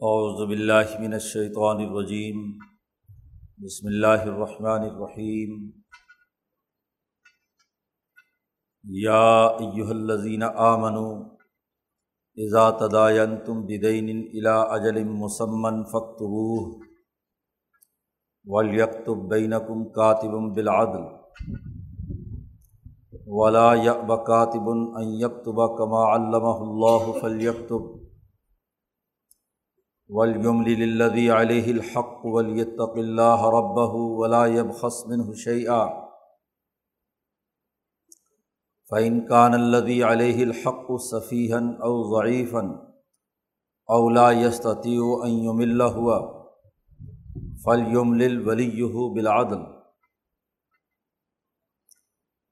اعوذ باللہ من الشیطان الرجیم، بسم اللہ الرحمن الرحیم۔ یا ایہا الذین آمنوا اذا تداینتم بدین الى اجل مسمن فاکتبوه ولیکتب بینکم کاتب بالعدل۔ ولا یأب کاتب ان یکتب کما علمہ اللہ فلیکتب۔ وليمل للذي عليه الحق وليتق الله ربه ولا يبخس منه شيئا. فإن كان الذي عليه الحق سفيها أو ضعيفا أو لا يستطيع أن يمل هو، فليملل وليه بالعدل.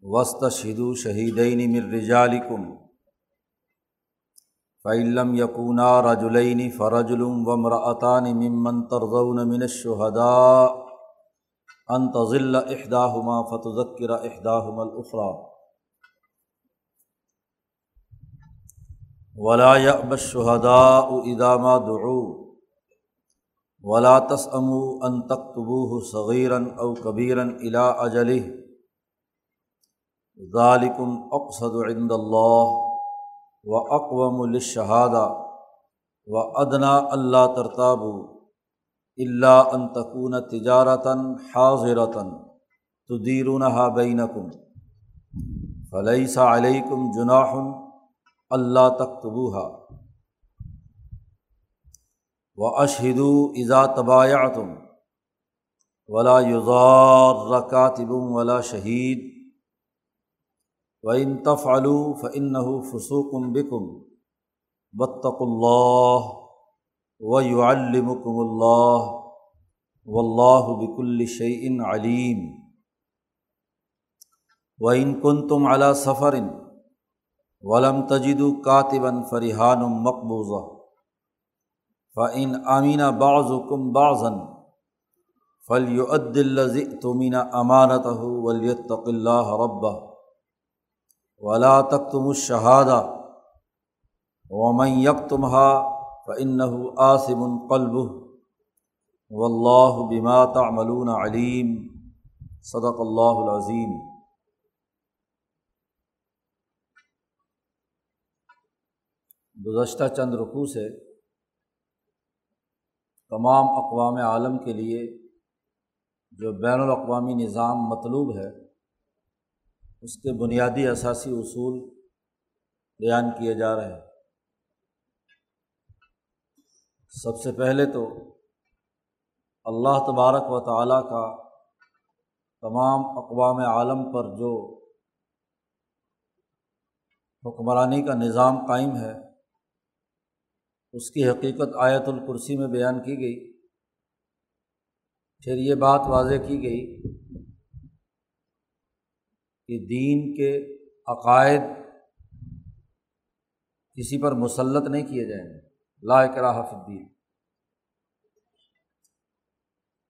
واستشهدوا شهيدين من رجالكم. فعلم یقونا رجلین فرجلم و مرعطان ممن ترضون من الشهداء ان تضل احداهما فتذکر احداهما الاخرى ولا يأب الشهداء اذا ما دعوا. ولا تسأموا ان تكتبوه صغيرا او كبيرا الى اجله ذلكم اقصد عند الله. و اقوام الشہادہ و ادنا اللہ ترتاب اللہ انتقون تجارتاً حاضرتاً تدیرونہ بینکم فلیسا علیکم جناح اللہ تختبوحا و اشہدو ازا تبایاتم ولا یزار رکاتبم ولا شہید و انطف علو فن فسوکم بکم بطق اللہ و یعلمکم اللہ و اللہ بک الشعین علیم و ان کن تم علا سفرن ولم تجد کاتبن فرحان مقبوضہ فعن امینہ بعض کم بعضن فلیعد الزی تمین امانت ولیتق اللہ ربہ ولا تک تم الشہادہ ومن یک تمہا فن آصم القلب و اللہ بما تعملون علیم صدق اللہ العظیم گزشتہ چند رقوع سے تمام اقوام عالم کے لیے جو بین الاقوامی نظام مطلوب ہے اس کے بنیادی اثاثی اصول بیان کیے جا رہے ہیں۔ سب سے پہلے تو اللہ تبارک و تعالیٰ کا تمام اقوام عالم پر جو حکمرانی کا نظام قائم ہے، اس کی حقیقت آیت الکرسی میں بیان کی گئی۔ پھر یہ بات واضح کی گئی کہ دین کے عقائد کسی پر مسلط نہیں کیے جائیں گے۔ لا اکراہ فی الدین۔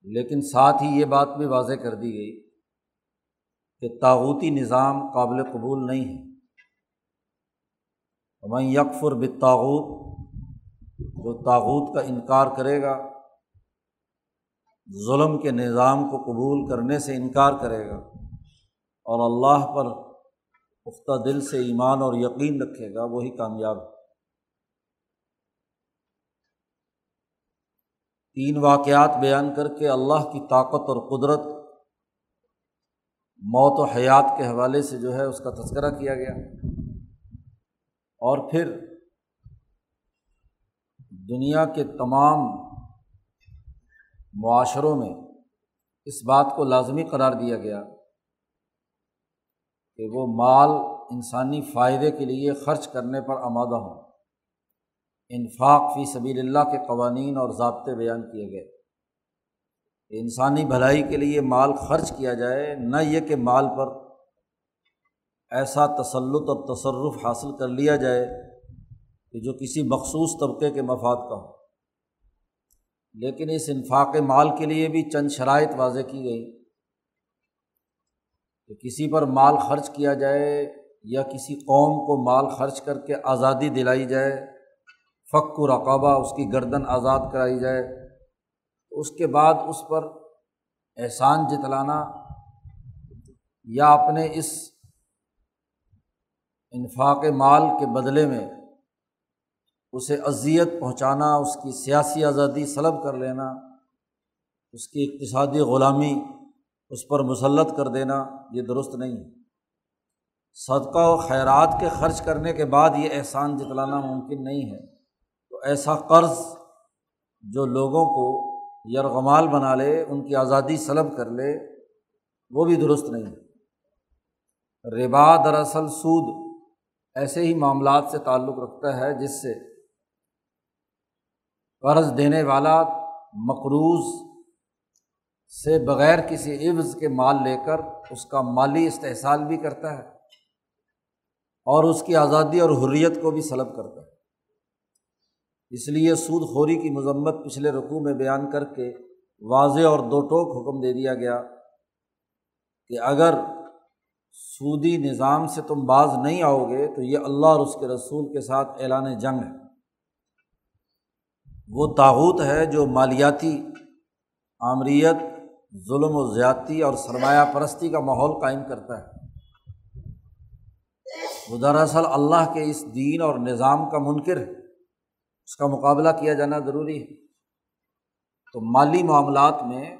لیکن ساتھ ہی یہ بات بھی واضح کر دی گئی کہ تاغوتی نظام قابل قبول نہیں ہے۔ میں یکفر بتاغوت جو تاغوت کا انکار کرے گا، ظلم کے نظام کو قبول کرنے سے انکار کرے گا اور اللہ پر پختہ دل سے ایمان اور یقین رکھے گا، وہی کامیاب ہے۔ تین واقعات بیان کر کے اللہ کی طاقت اور قدرت موت و حیات کے حوالے سے جو ہے اس کا تذکرہ کیا گیا۔ اور پھر دنیا کے تمام معاشروں میں اس بات کو لازمی قرار دیا گیا۔ کہ وہ مال انسانی فائدے کے لیے خرچ کرنے پر آمادہ ہوں۔ انفاق فی سبیل اللہ کے قوانین اور ضابطے بیان کیے گئے۔ کہ انسانی بھلائی کے لیے مال خرچ کیا جائے، نہ یہ کہ مال پر ایسا تسلط اور تصرف حاصل کر لیا جائے کہ جو کسی مخصوص طبقے کے مفاد کا ہو۔ لیکن اس انفاق مال کے لیے بھی چند شرائط واضح کی گئی کہ کسی پر مال خرچ کیا جائے یا کسی قوم کو مال خرچ کر کے آزادی دلائی جائے فق و رقبہ اس کی گردن آزاد کرائی جائے اس کے بعد اس پر احسان جتلانا یا اپنے اس انفاق مال کے بدلے میں اسے اذیت پہنچانا، اس کی سیاسی آزادی سلب کر لینا، اس کی اقتصادی غلامی اس پر مسلط کر دینا یہ درست نہیں ہے۔ صدقہ و خیرات کے خرچ کرنے کے بعد یہ احسان جتلانا ممکن نہیں ہے۔ تو ایسا قرض جو لوگوں کو یرغمال بنا لے، ان کی آزادی سلب کر لے، وہ بھی درست نہیں ہے۔ ربا دراصل سود ایسے ہی معاملات سے تعلق رکھتا ہے جس سے قرض دینے والا مقروض سے بغیر کسی عوض کے مال لے کر اس کا مالی استحصال بھی کرتا ہے اور اس کی آزادی اور حریت کو بھی سلب کرتا ہے۔ اس لیے سود خوری کی مذمت پچھلے رقوع میں بیان کر کے واضح اور دو ٹوک حکم دے دیا گیا کہ اگر سودی نظام سے تم باز نہیں آؤ گے تو یہ اللہ اور اس کے رسول کے ساتھ اعلان جنگ ہے۔ وہ تاوت ہے جو مالیاتی آمریت ظلم و زیادتی اور سرمایہ پرستی کا ماحول قائم کرتا ہے۔ وہ دراصل اللہ کے اس دین اور نظام کا منکر ہے۔ اس کا مقابلہ کیا جانا ضروری ہے۔ تو مالی معاملات میں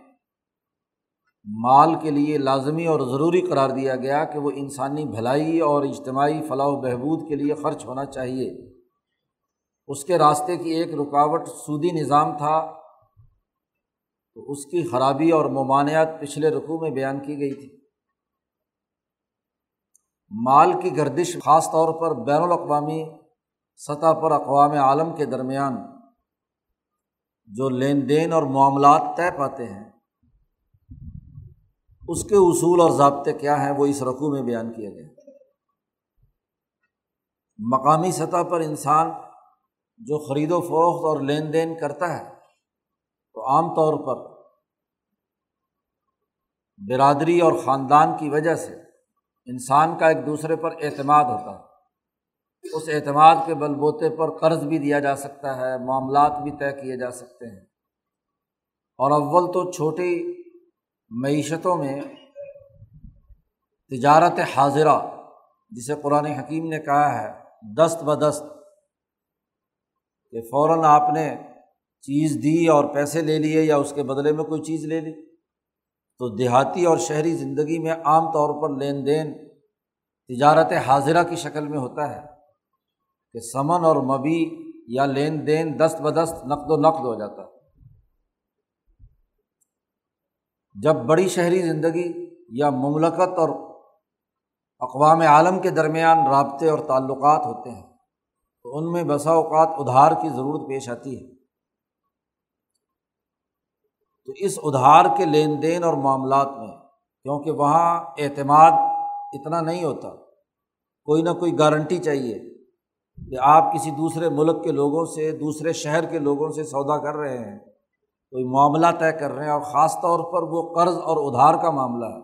مال کے لیے لازمی اور ضروری قرار دیا گیا کہ وہ انسانی بھلائی اور اجتماعی فلاح و بہبود کے لیے خرچ ہونا چاہیے۔ اس کے راستے کی ایک رکاوٹ سودی نظام تھا۔ تو اس کی خرابی اور ممانعت پچھلے رقوع میں بیان کی گئی تھی۔ مال کی گردش خاص طور پر بین الاقوامی سطح پر اقوام عالم کے درمیان جو لین دین اور معاملات طے پاتے ہیں، اس کے اصول اور ضابطے کیا ہیں، وہ اس رقوع میں بیان کیا گیا مقامی سطح پر انسان جو خرید و فروخت اور لین دین کرتا ہے تو عام طور پر برادری اور خاندان کی وجہ سے انسان کا ایک دوسرے پر اعتماد ہوتا ہے۔ اس اعتماد کے بل بوتے پر قرض بھی دیا جا سکتا ہے، معاملات بھی طے کیے جا سکتے ہیں۔ اور اول تو چھوٹی معیشتوں میں تجارت حاضرہ، جسے قرآن حکیم نے کہا ہے، دست بدست کہ فوراً آپ نے چیز دی اور پیسے لے لیے یا اس کے بدلے میں کوئی چیز لے لی۔ تو دیہاتی اور شہری زندگی میں عام طور پر لین دین تجارت حاضرہ کی شکل میں ہوتا ہے کہ سمن اور مبی یا لین دین دست بدست نقد و نقد ہو جاتا۔ ہے جب بڑی شہری زندگی یا مملکت اور اقوام عالم کے درمیان رابطے اور تعلقات ہوتے ہیں، تو ان میں بسا اوقات ادھار کی ضرورت پیش آتی ہے۔ تو اس ادھار کے لین دین اور معاملات میں، کیونکہ وہاں اعتماد اتنا نہیں ہوتا، کوئی نہ کوئی گارنٹی چاہیے کہ آپ کسی دوسرے ملک کے لوگوں سے، دوسرے شہر کے لوگوں سے سودا کر رہے ہیں۔ کوئی معاملہ طے کر رہے ہیں، اور خاص طور پر وہ قرض اور ادھار کا معاملہ ہے۔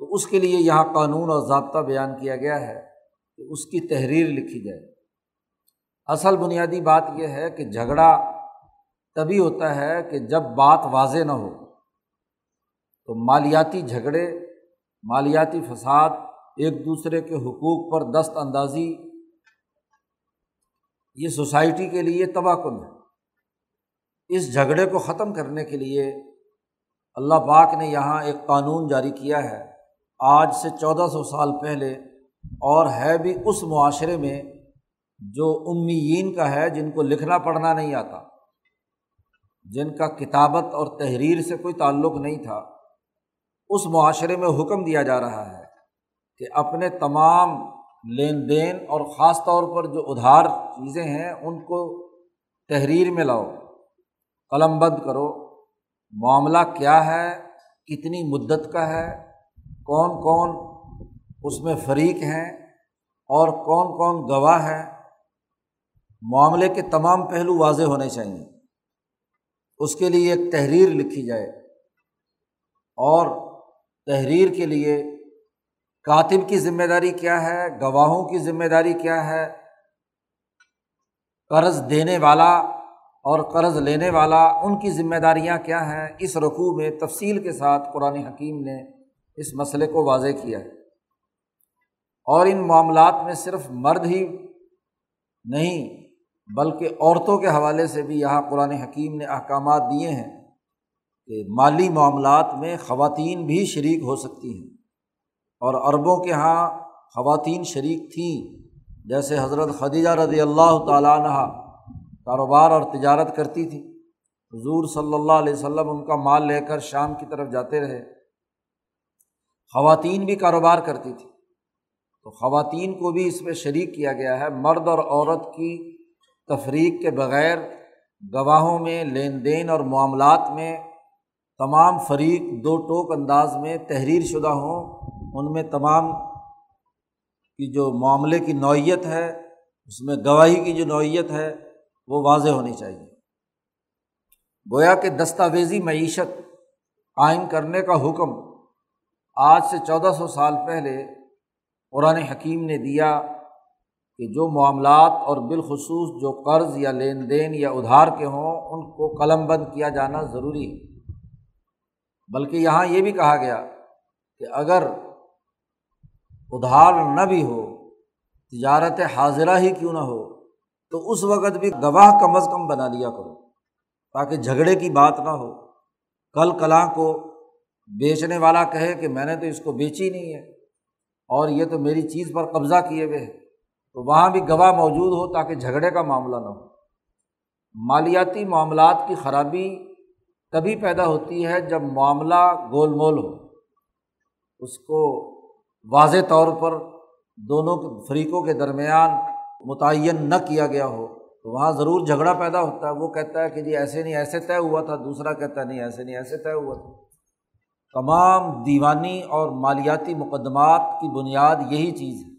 تو اس کے لیے یہاں قانون اور ضابطہ بیان کیا گیا ہے کہ اس کی تحریر لکھی جائے۔ اصل بنیادی بات یہ ہے کہ جھگڑا تبھی ہوتا ہے کہ جب بات واضح نہ ہو تو مالیاتی جھگڑے، مالیاتی فساد ایک دوسرے کے حقوق پر دست اندازی، یہ سوسائٹی کے لیے تباہ کن ہے۔ اس جھگڑے کو ختم کرنے کے لیے اللہ پاک نے یہاں ایک قانون جاری کیا ہے۔ آج سے چودہ سو سال پہلے اور ہے بھی اس معاشرے میں جو امیین کا ہے جن کو لکھنا پڑھنا نہیں آتا۔ جن کا کتابت اور تحریر سے کوئی تعلق نہیں تھا، اس معاشرے میں حکم دیا جا رہا ہے کہ اپنے تمام لین دین اور خاص طور پر جو ادھار چیزیں ہیں، ان کو تحریر میں لاؤ، قلم بند کرو، معاملہ کیا ہے، کتنی مدت کا ہے، کون کون اس میں فریق ہیں اور کون کون گواہ ہے معاملے کے تمام پہلو واضح ہونے چاہئیں۔ اس کے لیے ایک تحریر لکھی جائے اور تحریر کے لیے کاتب کی ذمہ داری کیا ہے؟ گواہوں کی ذمہ داری کیا ہے؟ قرض دینے والا اور قرض لینے والا ان کی ذمہ داریاں کیا ہیں؟ اس رقوع میں تفصیل کے ساتھ قرآن حکیم نے اس مسئلے کو واضح کیا ہے۔ اور ان معاملات میں صرف مرد ہی نہیں بلکہ عورتوں کے حوالے سے بھی یہاں قرآن حکیم نے احکامات دیے ہیں کہ مالی معاملات میں خواتین بھی شریک ہو سکتی ہیں۔ اور عربوں کے یہاں خواتین شریک تھیں۔ جیسے حضرت خدیجہ رضی اللہ تعالیٰ عنہ کاروبار اور تجارت کرتی تھی۔ حضور صلی اللہ علیہ وسلم ان کا مال لے کر شام کی طرف جاتے رہے۔ خواتین بھی کاروبار کرتی تھی۔ تو خواتین کو بھی اس میں شریک کیا گیا ہے۔ مرد اور عورت کی تفریق کے بغیر گواہوں میں، لین دین اور معاملات میں تمام فریق دو ٹوک انداز میں تحریر شدہ ہوں۔ ان میں تمام کی جو معاملے کی نوعیت ہے، اس میں گواہی کی جو نوعیت ہے، وہ واضح ہونی چاہیے۔ گویا کہ دستاویزی معیشت قائم کرنے کا حکم آج سے چودہ سو سال پہلے قرآن حکیم نے دیا۔ کہ جو معاملات اور بالخصوص جو قرض یا لین دین یا ادھار کے ہوں، ان کو قلم بند کیا جانا ضروری ہے۔ بلکہ یہاں یہ بھی کہا گیا کہ اگر ادھار نہ بھی ہو، تجارت حاضرہ ہی کیوں نہ ہو، تو اس وقت بھی گواہ کم از کم بنا لیا کرو، تاکہ جھگڑے کی بات نہ ہو۔ کل کلاں کو بیچنے والا کہے کہ میں نے تو اس کو بیچی نہیں ہے، اور یہ تو میری چیز پر قبضہ کیے ہوئے ہیں تو وہاں بھی گواہ موجود ہو تاکہ جھگڑے کا معاملہ نہ ہو۔ مالیاتی معاملات کی خرابی تبھی پیدا ہوتی ہے جب معاملہ گول مول ہو۔ اس کو واضح طور پر دونوں فریقوں کے درمیان متعین نہ کیا گیا ہو۔ تو وہاں ضرور جھگڑا پیدا ہوتا ہے۔ وہ کہتا ہے کہ جی ایسے نہیں، ایسے طے ہوا تھا۔ دوسرا کہتا ہے نہیں، ایسے نہیں، ایسے طے ہوا تھا۔ تمام دیوانی اور مالیاتی مقدمات کی بنیاد یہی چیز ہے۔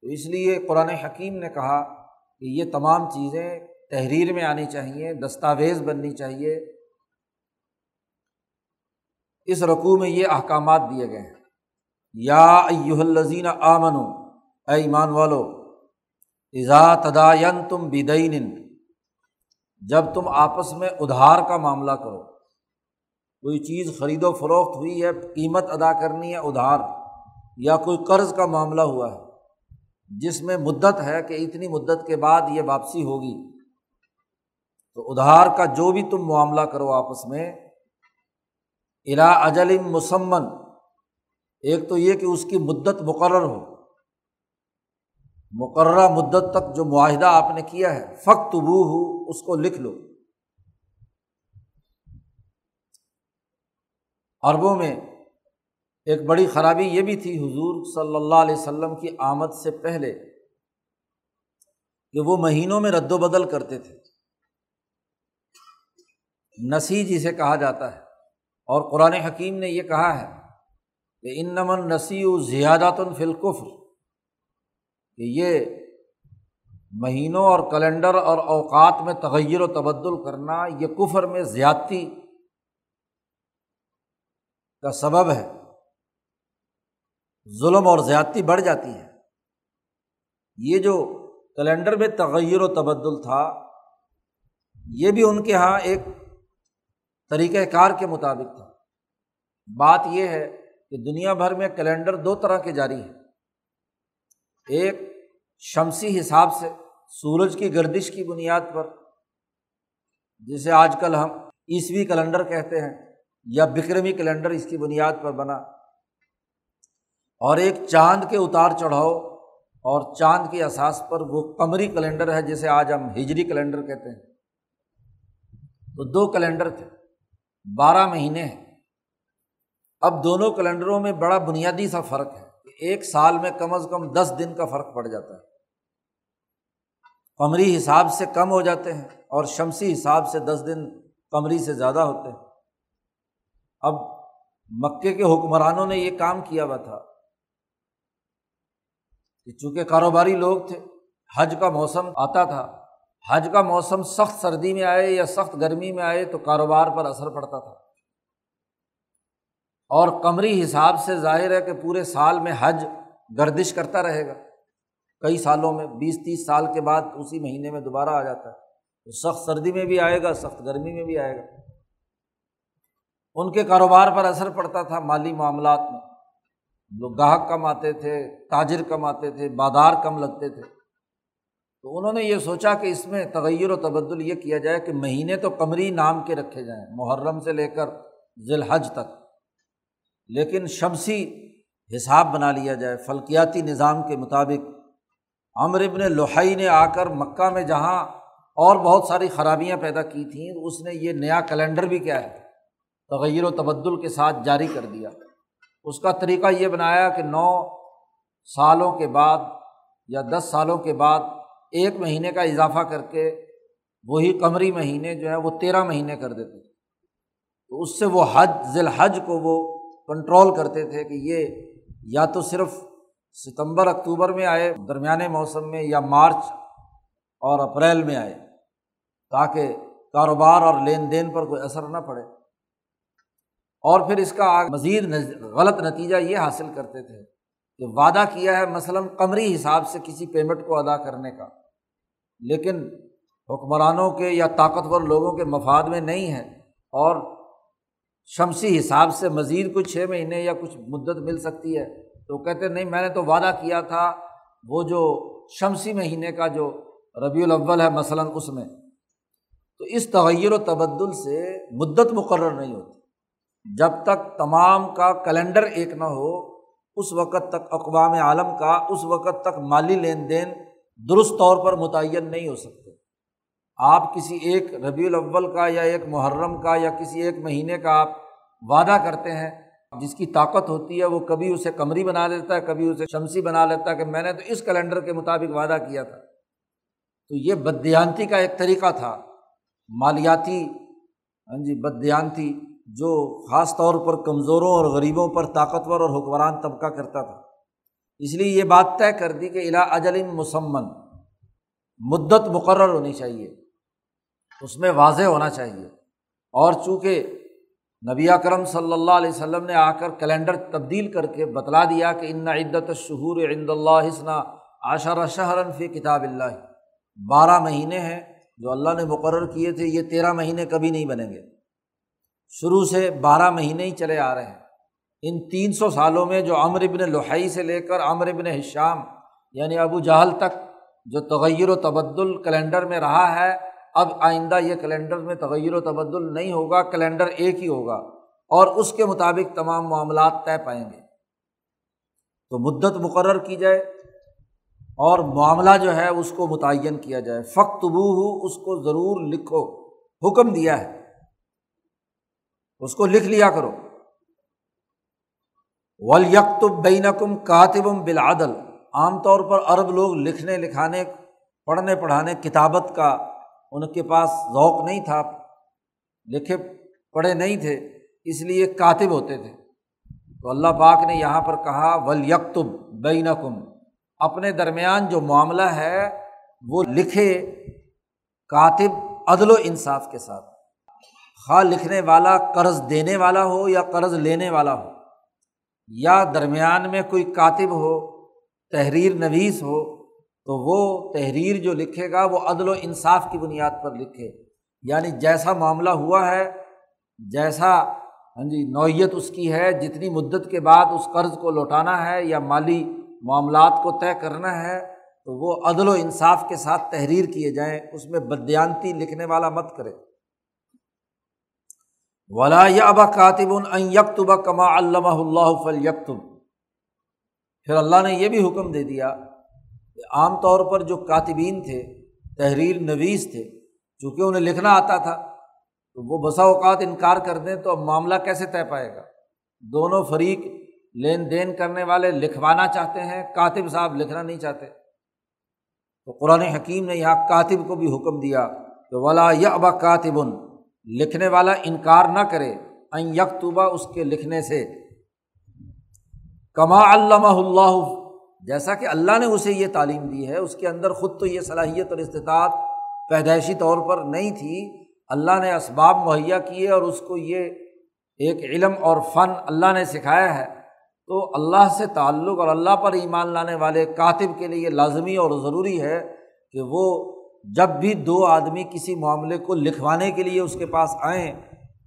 تو اس لیے قرآن حکیم نے کہا کہ یہ تمام چیزیں تحریر میں آنی چاہیے، دستاویز بننی چاہیے۔ اس رقوع میں یہ احکامات دیے گئے ہیں۔ یا الزین آمن اے ایمان والو ایزا تداین تم بدعین جب تم آپس میں ادھار کا معاملہ کرو، کوئی چیز خرید و فروخت ہوئی ہے، قیمت ادا کرنی ہے، ادھار یا کوئی قرض کا معاملہ ہوا ہے جس میں مدت ہے کہ اتنی مدت کے بعد یہ واپسی ہوگی، تو ادھار کا جو بھی تم معاملہ کرو آپس میں الا اجل مسمن، ایک تو یہ کہ اس کی مدت مقرر ہو۔ مقررہ مدت تک جو معاہدہ آپ نے کیا ہے فخت بو ہو اس کو لکھ لو۔ عربوں میں ایک بڑی خرابی یہ بھی تھی حضور صلی اللہ علیہ وسلم کی آمد سے پہلے کہ وہ مہینوں میں رد و بدل کرتے تھے۔ نسی جسے جی کہا جاتا ہے اور قرآن حکیم نے یہ کہا ہے کہ ان نمن نسی و زیادہ فلقفر کہ یہ مہینوں اور کیلنڈر اور اوقات میں تغیر و تبدل کرنا یہ کفر میں زیادتی کا سبب ہے۔ ظلم اور زیادتی بڑھ جاتی ہے۔ یہ جو کیلنڈر میں تغیر و تبدل تھا، یہ بھی ان کے یہاں ایک طریقۂ کار کے مطابق تھا۔ بات یہ ہے کہ دنیا بھر میں کیلنڈر دو طرح کے جاری ہیں۔ ایک شمسی حساب سے، سورج کی گردش کی بنیاد پر، جسے آج کل ہم عیسوی کیلنڈر کہتے ہیں، یا بکرمی کیلنڈر اس کی بنیاد پر بنا۔ اور ایک چاند کے اتار چڑھاؤ، اور چاند کے احساس پر وہ قمری کیلنڈر ہے جسے آج ہم ہجری کیلنڈر کہتے ہیں۔ تو دو کیلنڈر تھے، بارہ مہینے ہیں۔ اب دونوں کیلنڈروں میں بڑا بنیادی سا فرق ہے کہ ایک سال میں کم از کم دس دن کا فرق پڑ جاتا ہے۔ قمری حساب سے کم ہو جاتے ہیں اور شمسی حساب سے دس دن قمری سے زیادہ ہوتے ہیں۔ اب مکے کے حکمرانوں نے یہ کام کیا ہوا تھا۔ کہ چونکہ کاروباری لوگ تھے، حج کا موسم آتا تھا، حج کا موسم سخت سردی میں آئے یا سخت گرمی میں آئے تو کاروبار پر اثر پڑتا تھا۔ اور کمری حساب سے ظاہر ہے کہ پورے سال میں حج گردش کرتا رہے گا۔ کئی سالوں میں، بیس تیس سال کے بعد اسی مہینے میں دوبارہ آ جاتا ہے۔ تو سخت سردی میں بھی آئے گا، سخت گرمی میں بھی آئے گا۔ ان کے کاروبار پر اثر پڑتا تھا مالی معاملات میں۔ لوگ گاہک کم آتے تھے، تاجر کم آتے تھے، بازار کم لگتے تھے۔ تو انہوں نے یہ سوچا کہ اس میں تغیر و تبدل یہ کیا جائے کہ مہینے تو قمری نام کے رکھے جائیں، محرم سے لے کر ذی الحج تک۔ لیکن شمسی حساب بنا لیا جائے، فلکیاتی نظام کے مطابق۔ عمر ابن لوہائی نے آ کر مکہ میں جہاں اور بہت ساری خرابیاں پیدا کی تھیں، اس نے یہ نیا کیلنڈر بھی کیا ہے، تغیر و تبدل کے ساتھ جاری کر دیا۔ اس کا طریقہ یہ بنایا کہ نو سالوں کے بعد یا دس سالوں کے بعد ایک مہینے کا اضافہ کر کے وہی قمری مہینے جو ہے وہ تیرہ مہینے کر دیتے تو اس سے وہ حج ذی الحج کو وہ کنٹرول کرتے تھے کہ یہ یا تو صرف ستمبر، اکتوبر میں آئے درمیانے موسم میں یا مارچ اور اپریل میں آئے تاکہ کاروبار اور لین دین پر کوئی اثر نہ پڑے۔ اور پھر اس کا مزید غلط نتیجہ یہ حاصل کرتے تھے کہ وعدہ کیا ہے مثلاً قمری حساب سے کسی پیمنٹ کو ادا کرنے کا، لیکن حکمرانوں کے یا طاقتور لوگوں کے مفاد میں نہیں ہے اور شمسی حساب سے مزید کچھ چھ مہینے یا کچھ مدت مل سکتی ہے۔ تو کہتے نہیں، میں نے تو وعدہ کیا تھا وہ جو شمسی مہینے کا جو ربیع الاول ہے مثلاً اس میں۔ تو اس تغیر و تبدل سے مدت مقرر نہیں ہوتی۔ جب تک تمام کا کیلنڈر ایک نہ ہو، اس وقت تک اقوام عالم کا، اس وقت تک مالی لین دین درست طور پر متعین نہیں ہو سکتے۔ آپ کسی ایک ربیع الاول کا یا ایک محرم کا یا کسی ایک مہینے کا آپ وعدہ کرتے ہیں، جس کی طاقت ہوتی ہے، وہ کبھی اسے کمری بنا دیتا ہے، کبھی اسے شمسی بنا لیتا ہے کہ میں نے تو اس کیلنڈر کے مطابق وعدہ کیا تھا۔ تو یہ بدیانتی کا ایک طریقہ تھا۔ مالیاتی ہاں جی بدیانتی جو خاص طور پر کمزوروں اور غریبوں پر طاقتور اور حکمران طبقہ کرتا تھا۔ اس لیے یہ بات طے کر دی کہ الا اجل مسمن، مدت مقرر ہونی چاہیے، اس میں واضح ہونا چاہیے۔ اور چونکہ نبی اکرم صلی اللہ علیہ وسلم نے آ کر کیلنڈر تبدیل کر کے بتلا دیا کہ ان عدت شہور عند اللہ حسنہ عاشر شہرن فی کتاب اللہ۔ بارہ مہینے ہیں جو اللہ نے مقرر کیے تھے، یہ تیرہ مہینے کبھی نہیں بنیں گے۔ شروع سے بارہ مہینے ہی چلے آ رہے ہیں۔ ان تین سو سالوں میں جو امر ابن لوہائی سے لے کر امر ابن حشام یعنی ابو جہل تک جو تغیر و تبدل کیلنڈر میں رہا ہے، اب آئندہ یہ کیلنڈر میں تغیر و تبدل نہیں ہوگا، کیلنڈر ایک ہی ہوگا اور اس کے مطابق تمام معاملات طے پائیں گے۔ تو مدت مقرر کی جائے اور معاملہ جو ہے اس کو متعین کیا جائے۔ فخت بو ہو اس کو ضرور لکھو، حکم دیا ہے۔ اس کو لکھ لیا کرو۔ ولیکتب بینکم کاتبم بلادل عام طور پر عرب لوگ لکھنے، لکھانے، پڑھنے، پڑھانے کتابت کا ان کے پاس ذوق نہیں تھا، لکھے، پڑھے نہیں تھے، اس لیے کاتب ہوتے تھے۔ تو اللہ پاک نے یہاں پر کہا ولیکتب بینکم اپنے درمیان جو معاملہ ہے، وہ لکھے کاتب عدل و انصاف کے ساتھ۔ خواہ لکھنے والا، قرض دینے والا ہو یا قرض لینے والا ہو، یا درمیان میں کوئی کاتب ہو، تحریر نویس ہو، تو وہ تحریر جو لکھے گا وہ عدل و انصاف کی بنیاد پر لکھے۔ یعنی جیسا معاملہ ہوا ہے، جیسا ہاں جی نوعیت اس کی ہے، جتنی مدت کے بعد اس قرض کو لوٹانا ہے یا مالی معاملات کو طے کرنا ہے، تو وہ عدل و انصاف کے ساتھ تحریر کیے جائیں، اس میں بدیانتی لکھنے والا مت کرے۔ ولا ابا کاتب ان یکتبہ کما علامہ اللہ فل یکتب پھر اللہ نے یہ بھی حکم دے دیا کہ عام طور پر جو کاتبین تھے، تحریر نویس تھے، چونکہ انہیں لکھنا آتا تھا، تو وہ بسا اوقات انکار کر دیں تو اب معاملہ کیسے طے پائے گا؟ دونوں فریق لین دین کرنے والے لکھوانا چاہتے ہیں، کاتب صاحب لکھنا نہیں چاہتے۔ تو قرآن حکیم نے یہاں کاتب کو بھی حکم دیا کہ ولا یا ابا کاتب لکھنے والا انکار نہ کرے این یکتوبہ اس کے لکھنے سے۔ کما علامہ اللہ، جیسا کہ اللہ نے اسے یہ تعلیم دی ہے، اس کے اندر خود تو یہ صلاحیت اور استطاعت پیدائشی طور پر نہیں تھی۔ اللہ نے اسباب مہیا کیے اور اس کو یہ ایک علم اور فن اللہ نے سکھایا ہے۔ تو اللہ سے تعلق اور اللہ پر ایمان لانے والے کاتب کے لیے لازمی اور ضروری ہے کہ وہ جب بھی دو آدمی کسی معاملے کو لکھوانے کے لیے اس کے پاس آئیں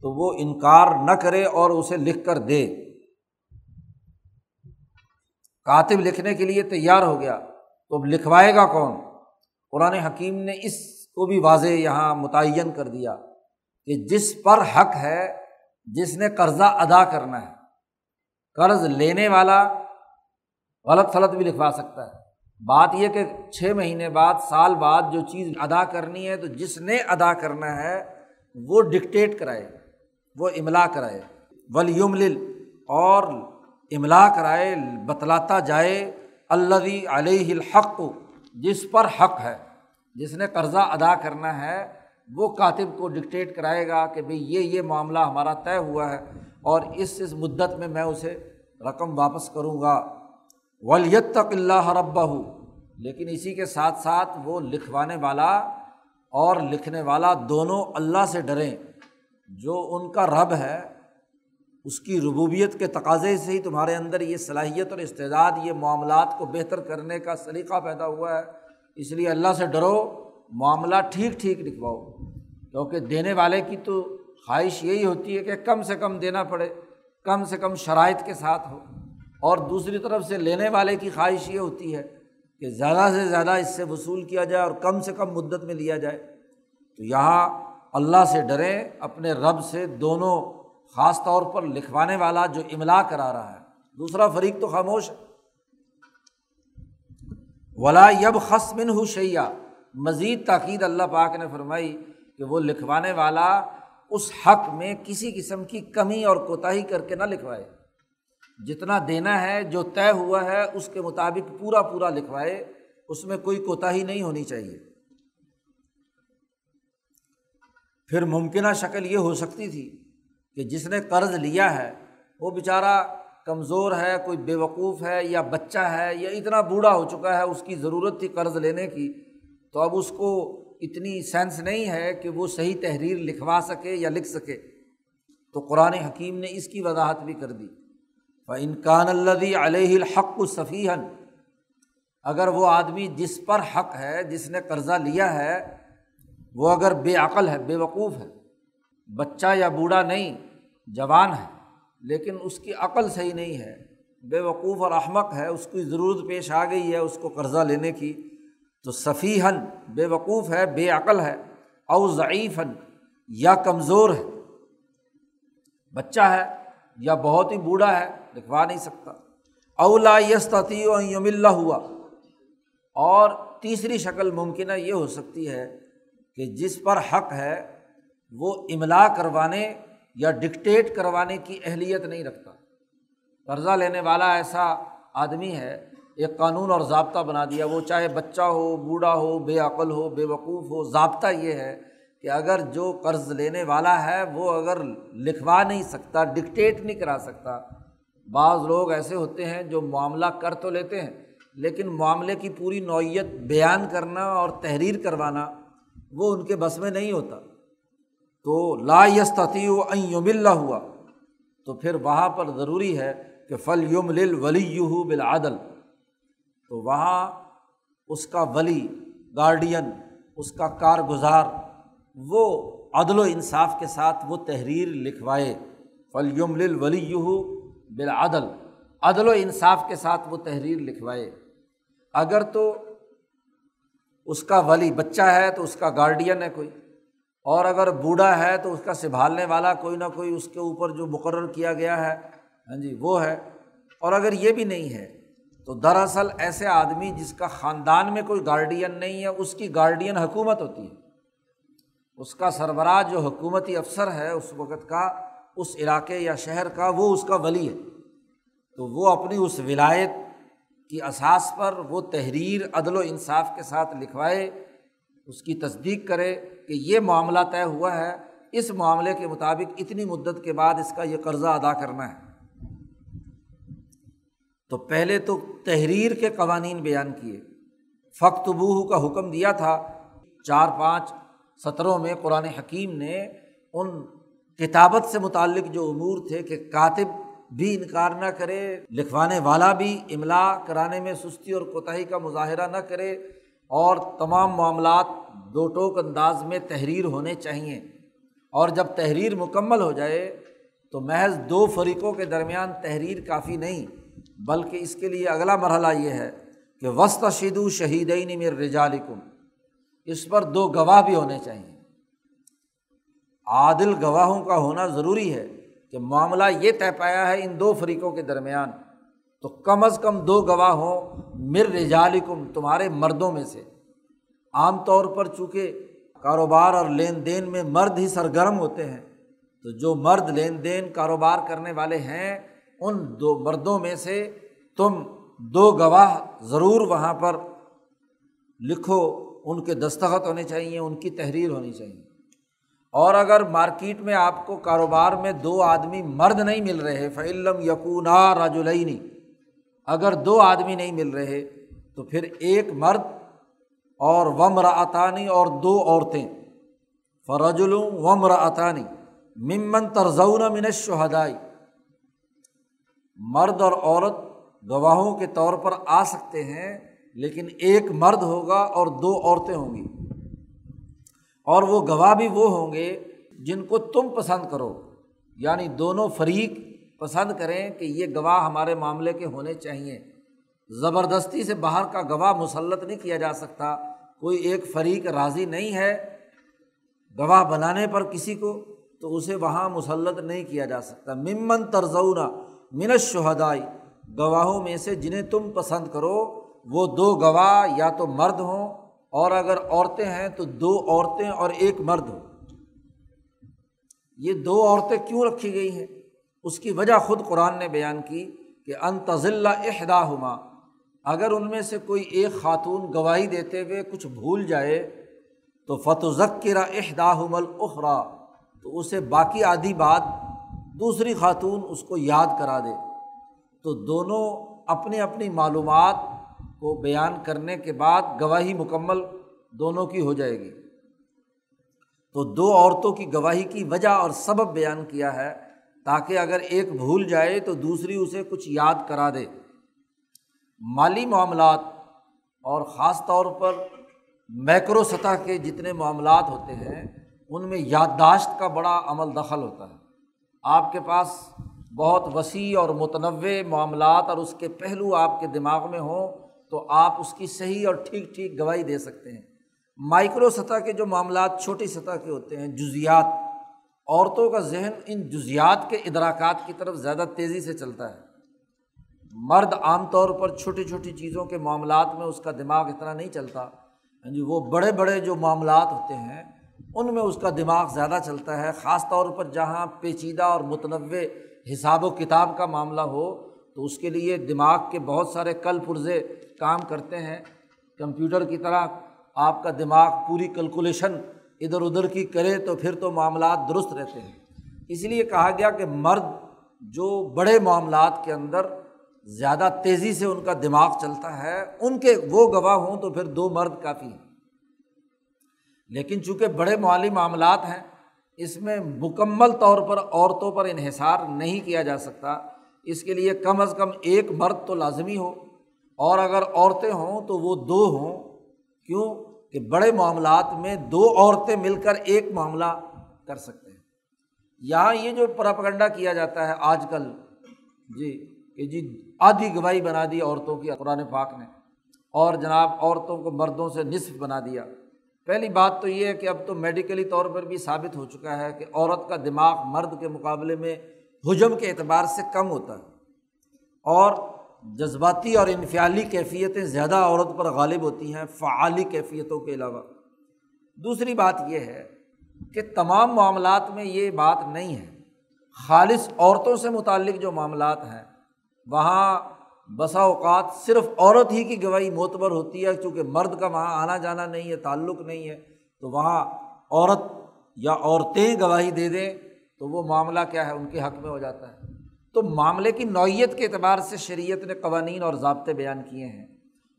تو وہ انکار نہ کرے اور اسے لکھ کر دے۔ کاتب لکھنے کے لیے تیار ہو گیا۔ تو اب لکھوائے گا کون؟ قرآن حکیم نے اس کو بھی واضح یہاں متعین کر دیا کہ جس پر حق ہے، جس نے قرضہ ادا کرنا ہے۔ قرض لینے والا غلط فلط بھی لکھوا سکتا ہے۔ بات یہ کہ چھ مہینے بعد، سال بعد جو چیز ادا کرنی ہے، تو جس نے ادا کرنا ہے، وہ ڈکٹیٹ کرائے، وہ املا کرائے۔ ولیوم اور املا کرائے، بتلاتا جائے۔ اللہ علیہ الحق، جس پر حق ہے۔ جس نے قرضہ ادا کرنا ہے، وہ کاتب کو ڈکٹیٹ کرائے گا کہ بھائی یہ یہ معاملہ ہمارا طے ہوا ہے اور اس اس مدت میں میں اسے رقم واپس کروں گا۔ ولیت تک اللہ ربا لیکن اسی کے ساتھ ساتھ وہ لکھوانے والا اور لکھنے والا دونوں اللہ سے ڈریں۔ جو ان کا رب ہے، اس کی ربوبیت کے تقاضے سے ہی تمہارے اندر یہ صلاحیت اور استعداد، یہ معاملات کو بہتر کرنے کا سلیقہ پیدا ہوا ہے۔ اس لیے اللہ سے ڈرو، معاملہ ٹھیک ٹھیک لکھواؤ۔ کیونکہ دینے والے کی تو خواہش یہی ہوتی ہے کہ کم سے کم دینا پڑے، کم سے کم شرائط کے ساتھ ہو۔ اور دوسری طرف سے لینے والے کی خواہش یہ ہوتی ہے کہ زیادہ سے زیادہ اس سے وصول کیا جائے اور کم سے کم مدت میں لیا جائے۔ تو یہاں اللہ سے ڈریں اپنے رب سے دونوں خاص طور پر لکھوانے والا جو املا کرا رہا ہے۔ دوسرا فریق تو خاموش ہے۔ ولا یب خسمن حشیا مزید تاکید اللہ پاک نے فرمائی کہ وہ لکھوانے والا اس حق میں کسی قسم کی کمی اور کوتاہی کر کے نہ لکھوائے۔ جتنا دینا ہے، جو طے ہوا ہے، اس کے مطابق پورا پورا لکھوائے، اس میں کوئی کوتاہی نہیں ہونی چاہیے۔ پھر ممکنہ شکل یہ ہو سکتی تھی کہ جس نے قرض لیا ہے، وہ بیچارہ کمزور ہے، کوئی بے وقوف ہے یا بچہ ہے یا اتنا بوڑھا ہو چکا ہے، اس کی ضرورت تھی قرض لینے کی، تو اب اس کو اتنی سینس نہیں ہے کہ وہ صحیح تحریر لکھوا سکے یا لکھ سکے۔ تو قرآن حکیم نے اس کی وضاحت بھی کر دی۔ انکان اللہ علیہ الحق صفیحن اگر وہ آدمی جس پر حق ہے، جس نے قرضہ لیا ہے، وہ اگر بے عقل ہے، بے وقوف ہے، بچہ یا بوڑھا نہیں، جوان ہے، لیکن اس کی عقل صحیح نہیں ہے، بے وقوف اور احمق ہے، اس کی ضرورت پیش آ گئی ہے اس کو قرضہ لینے کی، تو صفیحن بے وقوف ہے، بے عقل ہے، او ضعیفن یا کمزور ہے۔ بچہ ہے یا بہت ہی بوڑھا ہے لکھوا نہیں سکتا۔ اولا یستتی و یم اللہ ہوا۔ اور تیسری شکل ممکنہ یہ ہو سکتی ہے کہ جس پر حق ہے، وہ املا کروانے یا ڈکٹیٹ کروانے کی اہلیت نہیں رکھتا۔ قرضہ لینے والا ایسا آدمی ہے، ایک قانون اور ضابطہ بنا دیا۔ وہ چاہے بچہ ہو، بوڑھا ہو، بے عقل ہو، بے وقوف ہو، ضابطہ یہ ہے کہ اگر جو قرض لینے والا ہے، وہ اگر لکھوا نہیں سکتا، ڈکٹیٹ نہیں کرا سکتا بعض لوگ ایسے ہوتے ہیں جو معاملہ کر تو لیتے ہیں، لیکن معاملے کی پوری نوعیت بیان کرنا اور تحریر کروانا وہ ان کے بس میں نہیں ہوتا۔ تو لا یستتی و یوم اللہ ہوا۔ تو پھر وہاں پر ضروری ہے کہ فل یوم لل ولی یو بالعدل۔ تو وہاں اس کا ولی گارڈین اس کا کارگزار، وہ عدل و انصاف کے ساتھ وہ تحریر لکھوائے۔ فل یوم لل ولی یو بالعدل، عدل و انصاف کے ساتھ وہ تحریر لکھوائے۔ اگر تو اس کا ولی بچہ ہے تو اس کا گارڈین ہے کوئی، اور اگر بوڑھا ہے تو اس کا سنبھالنے والا کوئی نہ کوئی اس کے اوپر جو مقرر کیا گیا ہے ہاں جی وہ ہے۔ اور اگر یہ بھی نہیں ہے تو دراصل ایسے آدمی جس کا خاندان میں کوئی گارڈین نہیں ہے، اس کی گارڈین حکومت ہوتی ہے۔ اس کا سربراہ جو حکومتی افسر ہے اس وقت کا اس علاقے یا شہر کا وہ اس کا ولی ہے۔ تو وہ اپنی اس ولایت کی اساس پر وہ تحریر عدل و انصاف کے ساتھ لکھوائے، اس کی تصدیق کرے کہ یہ معاملہ طے ہوا ہے۔ اس معاملے کے مطابق اتنی مدت کے بعد اس کا یہ قرضہ ادا کرنا ہے۔ تو پہلے تو تحریر کے قوانین بیان کیے۔ فخت بوہ کا حکم دیا تھا۔ چار پانچ سطروں میں قرآن حکیم نے ان کتابت سے متعلق جو امور تھے کہ کاتب بھی انکار نہ کرے، لکھوانے والا بھی املا کرانے میں سستی اور کوتاہی کا مظاہرہ نہ کرے اور تمام معاملات دو ٹوک انداز میں تحریر ہونے چاہئیں اور جب تحریر مکمل ہو جائے تو محض دو فریقوں کے درمیان تحریر کافی نہیں، بلکہ اس کے لیے اگلا مرحلہ یہ ہے کہ وسط شدو شہیدین میر رجالکم اس پر دو گواہ بھی ہونے چاہئیں عادل گواہوں کا ہونا ضروری ہے کہ معاملہ یہ طے پایا ہے ان دو فریقوں کے درمیان۔ تو کم از کم دو گواہ ہوں مر رجالکم تمہارے مردوں میں سے۔ عام طور پر چونکہ کاروبار اور لین دین میں مرد ہی سرگرم ہوتے ہیں، تو جو مرد لین دین کاروبار کرنے والے ہیں، ان دو مردوں میں سے تم دو گواہ ضرور وہاں پر لکھو، ان کے دستخط ہونے چاہیے ان کی تحریر ہونی چاہیے اور اگر مارکیٹ میں آپ کو کاروبار میں دو آدمی مرد نہیں مل رہے فعلم یقون راجولینی اگر دو آدمی نہیں مل رہے، تو پھر ایک مرد اور ومر اور دو عورتیں۔ فرجل ومر اطانی ممن ترزون من شہدائی مرد اور عورت گواہوں کے طور پر آ سکتے ہیں، لیکن ایک مرد ہوگا اور دو عورتیں ہوں گی۔ اور وہ گواہ بھی وہ ہوں گے جن کو تم پسند کرو۔ یعنی دونوں فریق پسند کریں کہ یہ گواہ ہمارے معاملے کے ہونے چاہئیں زبردستی سے باہر کا گواہ مسلط نہیں کیا جا سکتا۔ کوئی ایک فریق راضی نہیں ہے گواہ بنانے پر کسی کو، تو اسے وہاں مسلط نہیں کیا جا سکتا۔ ممن ترزونا منت شہدائی گواہوں میں سے جنہیں تم پسند کرو، وہ دو گواہ یا تو مرد ہوں اور اگر عورتیں ہیں تو دو عورتیں اور ایک مرد ہو یہ دو عورتیں کیوں رکھی گئی ہیں؟ اس کی وجہ خود قرآن نے بیان کی کہ انتظل احدا ہما اگر ان میں سے کوئی ایک خاتون گواہی دیتے ہوئے کچھ بھول جائے، تو فتح ذکر احدا حمل اخرا تو اسے باقی آدھی بات دوسری خاتون اس کو یاد کرا دے۔ تو دونوں اپنی اپنی معلومات کو بیان کرنے کے بعد گواہی مکمل دونوں کی ہو جائے گی۔ تو دو عورتوں کی گواہی کی وجہ اور سبب بیان کیا ہے تاکہ اگر ایک بھول جائے تو دوسری اسے کچھ یاد کرا دے۔ مالی معاملات اور خاص طور پر میکرو سطح کے جتنے معاملات ہوتے ہیں، ان میں یادداشت کا بڑا عمل دخل ہوتا ہے۔ آپ کے پاس بہت وسیع اور متنوع معاملات اور اس کے پہلو آپ کے دماغ میں ہوں تو آپ اس کی صحیح اور ٹھیک ٹھیک گواہی دے سکتے ہیں۔ مائکرو سطح کے جو معاملات چھوٹی سطح کے ہوتے ہیں جزیات عورتوں کا ذہن ان جزیات کے ادراکات کی طرف زیادہ تیزی سے چلتا ہے۔ مرد عام طور پر چھوٹی چھوٹی چیزوں کے معاملات میں اس کا دماغ اتنا نہیں چلتا۔ ہاں جی وہ بڑے بڑے جو معاملات ہوتے ہیں، ان میں اس کا دماغ زیادہ چلتا ہے۔ خاص طور پر جہاں پیچیدہ اور متنوع حساب و کتاب کا معاملہ ہو، تو اس کے لیے دماغ کے بہت سارے کل پرزے کام کرتے ہیں، کمپیوٹر کی طرح آپ کا دماغ پوری کیلکولیشن ادھر ادھر کی کرے تو پھر تو معاملات درست رہتے ہیں۔ اس لیے کہا گیا کہ مرد جو بڑے معاملات کے اندر زیادہ تیزی سے ان کا دماغ چلتا ہے، ان کے وہ گواہ ہوں تو پھر دو مرد کافی ہیں۔ لیکن چونکہ بڑے مالی معاملات ہیں، اس میں مکمل طور پر عورتوں پر انحصار نہیں کیا جا سکتا، اس کے لیے کم از کم ایک مرد تو لازمی ہو۔ اور اگر عورتیں ہوں تو وہ دو ہوں۔ کیوں؟ کہ بڑے معاملات میں دو عورتیں مل کر ایک معاملہ کر سکتے ہیں۔ یہاں یہ جو پراپگنڈا کیا جاتا ہے آج کل جی کہ جی آدھی گواہی بنا دی عورتوں کی، قرآن پاک نے۔ اور جناب، عورتوں کو مردوں سے نصف بنا دیا۔ پہلی بات تو یہ ہے کہ اب تو میڈیکلی طور پر بھی ثابت ہو چکا ہے کہ عورت کا دماغ مرد کے مقابلے میں حجم کے اعتبار سے کم ہوتا ہے۔ اور جذباتی اور انفیالی کیفیتیں زیادہ عورت پر غالب ہوتی ہیں فعالی کیفیتوں کے علاوہ۔ دوسری بات یہ ہے کہ تمام معاملات میں یہ بات نہیں ہے۔ خالص عورتوں سے متعلق جو معاملات ہیں، وہاں بسا اوقات صرف عورت ہی کی گواہی معتبر ہوتی ہے، چونکہ مرد کا وہاں آنا جانا نہیں ہے، تعلق نہیں ہے۔ تو وہاں عورت یا عورتیں گواہی دے دیں تو وہ معاملہ کیا ہے؟ ان کے حق میں ہو جاتا ہے۔ تو معاملے کی نوعیت کے اعتبار سے شریعت نے قوانین اور ضابطے بیان کیے ہیں۔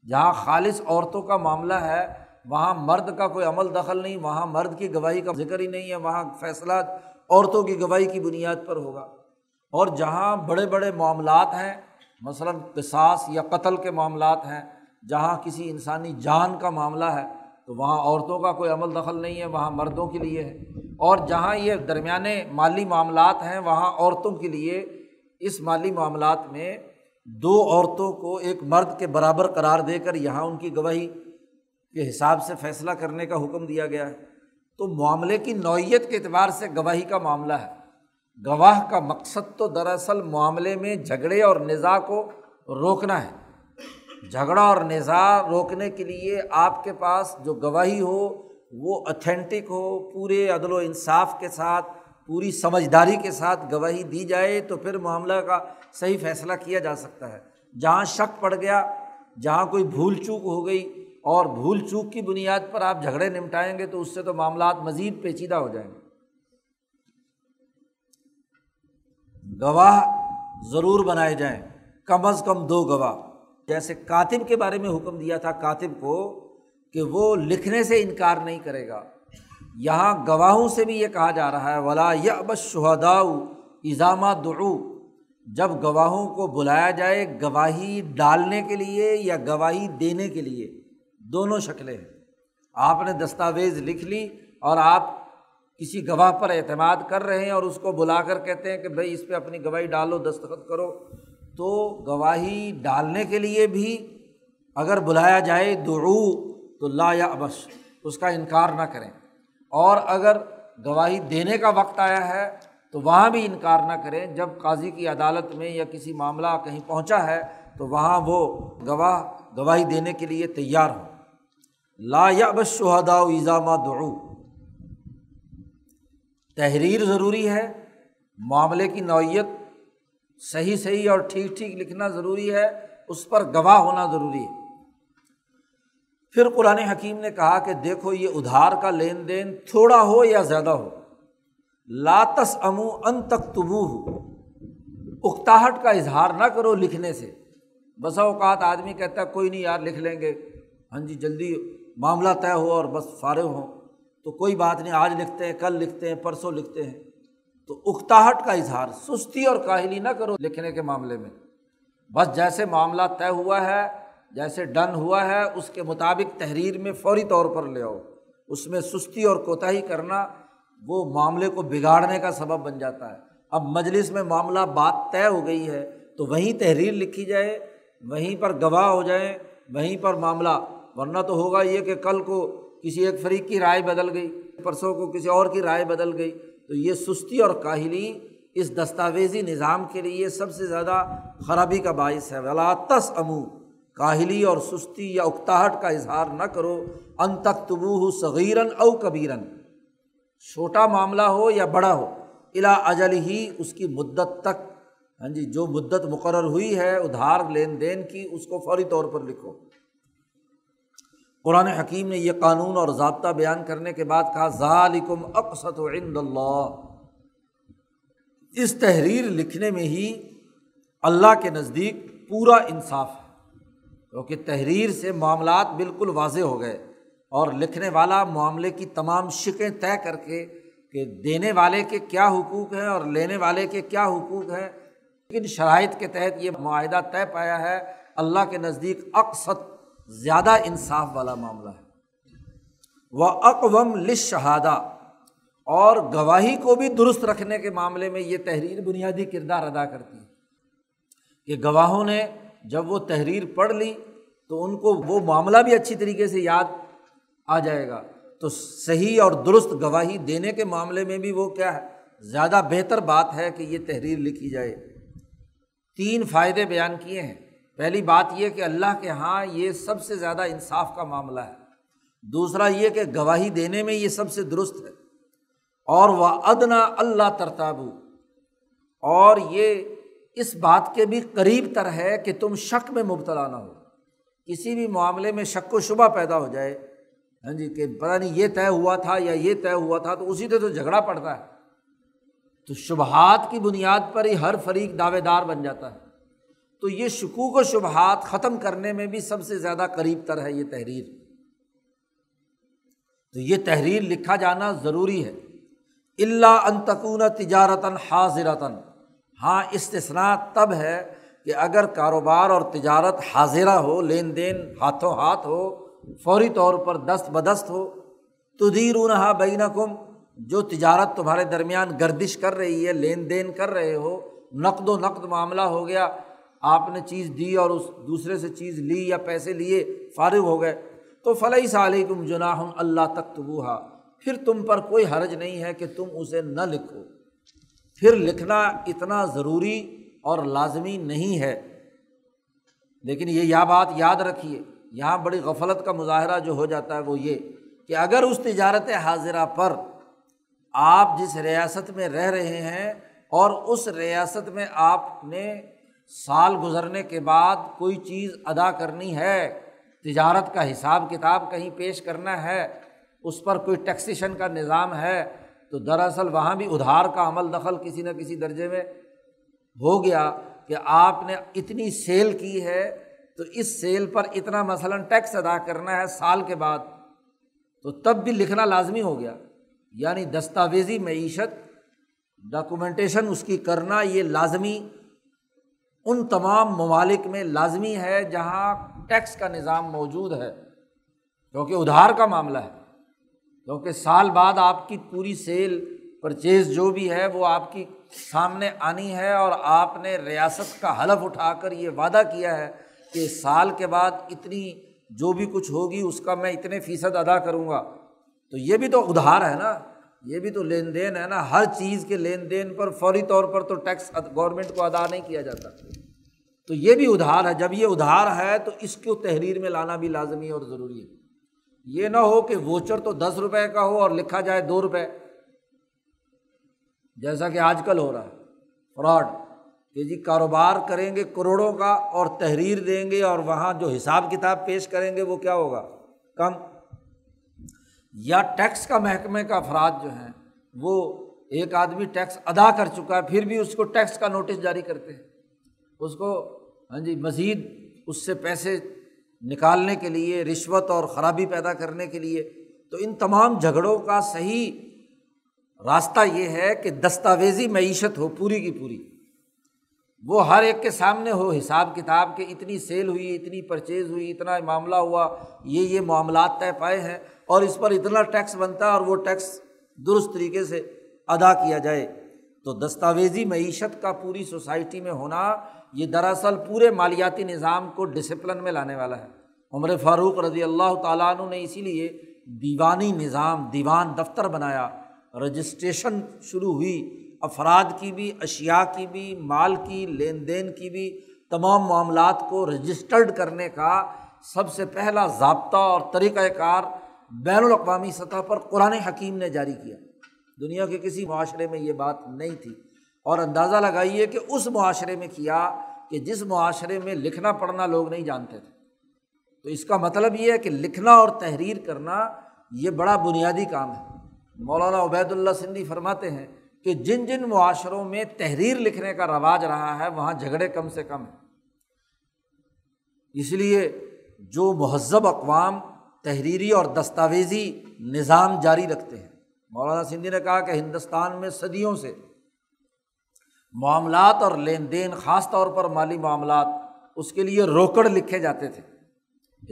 جہاں خالص عورتوں کا معاملہ ہے، وہاں مرد کا کوئی عمل دخل نہیں، وہاں مرد کی گواہی کا ذکر ہی نہیں ہے، وہاں فیصلہ عورتوں کی گواہی کی بنیاد پر ہوگا۔ اور جہاں بڑے بڑے معاملات ہیں، مثلاً قصاص یا قتل کے معاملات ہیں، جہاں کسی انسانی جان کا معاملہ ہے، تو وہاں عورتوں کا کوئی عمل دخل نہیں ہے، وہاں مردوں کے لیے ہے۔ اور جہاں یہ درمیانے مالی معاملات ہیں، وہاں عورتوں کے لیے اس مالی معاملات میں دو عورتوں کو ایک مرد کے برابر قرار دے کر یہاں ان کی گواہی کے حساب سے فیصلہ کرنے کا حکم دیا گیا ہے۔ تو معاملے کی نوعیت کے اعتبار سے گواہی کا معاملہ ہے۔ گواہ کا مقصد تو دراصل معاملے میں جھگڑے اور نظا کو روکنا ہے۔ جھگڑا اور نظا روکنے کے لیے آپ کے پاس جو گواہی ہو وہ اتھینٹک ہو، پورے عدل و انصاف کے ساتھ پوری سمجھداری کے ساتھ گواہی دی جائے تو پھر معاملہ کا صحیح فیصلہ کیا جا سکتا ہے۔ جہاں شک پڑ گیا، جہاں کوئی بھول چوک ہو گئی اور بھول چوک کی بنیاد پر آپ جھگڑے نمٹائیں گے تو اس سے تو معاملات مزید پیچیدہ ہو جائیں گے۔ گواہ ضرور بنائے جائیں۔ کم از کم دو گواہ۔ جیسے کاتب کے بارے میں حکم دیا تھا، کاتب کو کہ وہ لکھنے سے انکار نہیں کرے گا۔ یہاں گواہوں سے بھی یہ کہا جا رہا ہے، ولا یا بس شہدا اضامہ درو جب گواہوں کو بلایا جائے گواہی ڈالنے کے لیے یا گواہی دینے کے لیے، دونوں شکلیں ہیں۔ آپ نے دستاویز لکھ لی اور آپ کسی گواہ پر اعتماد کر رہے ہیں اور اس کو بلا کر کہتے ہیں کہ بھائی اس پہ اپنی گواہی ڈالو، دستخط کرو۔ تو گواہی ڈالنے کے لیے بھی اگر بلایا جائے درو تو لا یا ابش اس کا انکار نہ کریں۔ اور اگر گواہی دینے کا وقت آیا ہے، تو وہاں بھی انکار نہ کریں۔ جب قاضی کی عدالت میں یا کسی معاملہ کہیں پہنچا ہے، تو وہاں وہ گواہ، گواہی دینے کے لیے تیار ہو لا یا بس شہدا ایزامہ درو تحریر ضروری ہے، معاملے کی نوعیت صحیح صحیح اور ٹھیک ٹھیک لکھنا ضروری ہے، اس پر گواہ ہونا ضروری ہے۔ پھر قرآن حکیم نے کہا کہ دیکھو یہ ادھار کا لین دین تھوڑا ہو یا زیادہ ہو۔ لاتس امو ان تک تبو ہو اکتاہٹ کا اظہار نہ کرو لکھنے سے۔ بسا اوقات آدمی کہتا ہے، کوئی نہیں یار، لکھ لیں گے۔ ہاں جی جلدی معاملہ طے ہو اور بس فارغ ہو تو کوئی بات نہیں، آج لکھتے ہیں، کل لکھتے ہیں، پرسوں لکھتے ہیں۔ تو اکتاہٹ کا اظہار، سستی اور کاہلی نہ کرو لکھنے کے معاملے میں۔ بس جیسے معاملہ طے ہوا ہے جیسے ڈن ہوا ہے، اس کے مطابق تحریر میں فوری طور پر لے آؤ۔ اس میں سستی اور کوتاہی کرنا وہ معاملے کو بگاڑنے کا سبب بن جاتا ہے۔ اب مجلس میں معاملہ بات طے ہو گئی ہے تو وہیں تحریر لکھی جائے، وہیں پر گواہ ہو جائیں، وہیں پر معاملہ۔ ورنہ تو ہوگا یہ کہ کل کو کسی ایک فریق کی رائے بدل گئی، پرسوں کو کسی اور کی رائے بدل گئی۔ تو یہ سستی اور کاہلی اس دستاویزی نظام کے لیے سب سے زیادہ خرابی کا باعث ہے۔ ولاطس امو کاہلی اور سستی یا اکتاہٹ کا اظہار نہ کرو۔ ان تک تبو ہو صغیرن او کبیرن چھوٹا معاملہ ہو یا بڑا ہو الا اجل ہی اس کی مدت تک۔ ہاں جی جو مدت مقرر ہوئی ہے، ادھار لین دین کی، اس کو فوری طور پر لکھو۔ قرآن حکیم نے یہ قانون اور ضابطہ بیان کرنے کے بعد کہا ظالکم اقسط عند اللہ۔ اس تحریر لکھنے میں ہی اللہ کے نزدیک پورا انصاف ہے۔ کیونکہ تحریر سے معاملات بالکل واضح ہو گئے اور لکھنے والا معاملے کی تمام شکیں طے کر کے کہ دینے والے کے کیا حقوق ہیں اور لینے والے کے کیا حقوق ہیں، کن شرائط کے تحت یہ معاہدہ طے پایا ہے، اللہ کے نزدیک اقسط زیادہ انصاف والا معاملہ ہے۔ وہ اقوام لش شہادہ اور گواہی کو بھی درست رکھنے کے معاملے میں یہ تحریر بنیادی کردار ادا کرتی ہے کہ گواہوں نے جب وہ تحریر پڑھ لی تو ان کو وہ معاملہ بھی اچھی طریقے سے یاد آ جائے گا۔ تو صحیح اور درست گواہی دینے کے معاملے میں بھی وہ کیا ہے، زیادہ بہتر بات ہے کہ یہ تحریر لکھی جائے۔ تین فائدے بیان کیے ہیں۔ پہلی بات یہ کہ اللہ کے یہاں یہ سب سے زیادہ انصاف کا معاملہ ہے۔ دوسرا یہ کہ گواہی دینے میں یہ سب سے درست ہے۔ اور وہ ادنا اللہ ترتابو اور یہ اس بات کے بھی قریب تر ہے کہ تم شک میں مبتلا نہ ہو۔ کسی بھی معاملے میں شک و شبہ پیدا ہو جائے ہاں جی کہ پتہ نہیں یہ طے ہوا تھا یا یہ طے ہوا تھا، تو اسی سے تو جھگڑا پڑتا ہے۔ تو شبہات کی بنیاد پر ہی ہر فریق دعوے دار بن جاتا ہے۔ تو یہ شکوک و شبہات ختم کرنے میں بھی سب سے زیادہ قریب تر ہے یہ تحریر۔ تو یہ تحریر لکھا جانا ضروری ہے۔ اللہ انتقون تجارتاً حاضرتاً ہاں استثنا تب ہے کہ اگر کاروبار اور تجارت حاضرہ ہو، لین دین ہاتھوں ہاتھ ہو، فوری طور پر دست بدست ہو تو دیر رہا بین کم جو تجارت تمہارے درمیان گردش کر رہی ہے، لین دین کر رہے ہو، نقد و نقد معاملہ ہو گیا، آپ نے چیز دی اور اس دوسرے سے چیز لی یا پیسے لیے، فارغ ہو گئے، تو فلحی صلی تم جناح اللہ تک پھر تم پر کوئی حرج نہیں ہے کہ تم اسے نہ لکھو۔ پھر لکھنا اتنا ضروری اور لازمی نہیں ہے۔ لیکن یہ یا بات یاد رکھیے، یہاں بڑی غفلت کا مظاہرہ جو ہو جاتا ہے وہ یہ کہ اگر اس تجارت حاضرہ پر آپ جس ریاست میں رہ رہے ہیں اور اس ریاست میں آپ نے سال گزرنے کے بعد کوئی چیز ادا کرنی ہے، تجارت کا حساب کتاب کہیں پیش کرنا ہے، اس پر کوئی ٹیکسیشن کا نظام ہے تو دراصل وہاں بھی ادھار کا عمل دخل کسی نہ کسی درجے میں ہو گیا کہ آپ نے اتنی سیل کی ہے تو اس سیل پر اتنا مثلاً ٹیکس ادا کرنا ہے سال کے بعد تو تب بھی لکھنا لازمی ہو گیا۔ یعنی دستاویزی معیشت، ڈاکومنٹیشن اس کی کرنا یہ لازمی، ان تمام ممالک میں لازمی ہے جہاں ٹیکس کا نظام موجود ہے، کیونکہ ادھار کا معاملہ ہے۔ کیونکہ سال بعد آپ کی پوری سیل، پرچیز جو بھی ہے، وہ آپ کی سامنے آنی ہے اور آپ نے ریاست کا حلف اٹھا کر یہ وعدہ کیا ہے کہ سال کے بعد اتنی جو بھی کچھ ہوگی، اس کا میں اتنے فیصد ادا کروں گا۔ تو یہ بھی تو ادھار ہے نا، یہ بھی تو لین دین ہے نا۔ ہر چیز کے لین دین پر فوری طور پر تو ٹیکس گورنمنٹ کو ادا نہیں کیا جاتا۔ تو یہ بھی ادھار ہے۔ جب یہ ادھار ہے تو اس کو تحریر میں لانا بھی لازمی اور ضروری ہے۔ یہ نہ ہو کہ ووچر تو دس روپے کا ہو اور لکھا جائے دو روپے۔ جیسا کہ آج کل ہو رہا ہے۔ فراڈ کہ جی کاروبار کریں گے کروڑوں کا اور تحریر دیں گے اور وہاں جو حساب کتاب پیش کریں گے وہ کیا ہوگا؟ کم۔ یا ٹیکس کا محکمے کا افراد جو ہیں، وہ ایک آدمی ٹیکس ادا کر چکا ہے، پھر بھی اس کو ٹیکس کا نوٹس جاری کرتے ہیں۔ اس کو ہاں جی مزید اس سے پیسے نکالنے کے لیے، رشوت اور خرابی پیدا کرنے کے لیے۔ تو ان تمام جھگڑوں کا صحیح راستہ یہ ہے کہ دستاویزی معیشت ہو پوری کی پوری۔ وہ ہر ایک کے سامنے ہو، حساب کتاب کہ اتنی سیل ہوئی، اتنی پرچیز ہوئی، اتنا معاملہ ہوا، یہ یہ معاملات طے پائے ہیں اور اس پر اتنا ٹیکس بنتا ہے اور وہ ٹیکس درست طریقے سے ادا کیا جائے۔ تو دستاویزی معیشت کا پوری سوسائٹی میں ہونا یہ دراصل پورے مالیاتی نظام کو ڈسپلن میں لانے والا ہے۔ عمر فاروق رضی اللہ تعالیٰ عنہ نے اسی لیے دیوانی نظام، دیوان دفتر بنایا۔ رجسٹریشن شروع ہوئی، افراد کی بھی اشیا کی بھی، مال کی، لین دین کی بھی تمام معاملات کو رجسٹرڈ کرنے کا سب سے پہلا ضابطہ اور طریقۂ کار بین الاقوامی سطح پر قرآن حکیم نے جاری کیا۔ دنیا کے کسی معاشرے میں یہ بات نہیں تھی۔ اور اندازہ لگائیے کہ اس معاشرے میں کیا کہ جس معاشرے میں لکھنا پڑھنا لوگ نہیں جانتے تھے۔ تو اس کا مطلب یہ ہے کہ لکھنا اور تحریر کرنا یہ بڑا بنیادی کام ہے۔ مولانا عبید اللہ سندھی فرماتے ہیں کہ جن جن معاشروں میں تحریر لکھنے کا رواج رہا ہے، وہاں جھگڑے کم سے کم ہیں۔ اس لیے جو مہذب اقوام تحریری اور دستاویزی نظام جاری رکھتے ہیں مولانا سندھی نے کہا کہ ہندوستان میں صدیوں سے معاملات اور لین دین، خاص طور پر مالی معاملات، اس کے لیے روکڑ لکھے جاتے تھے۔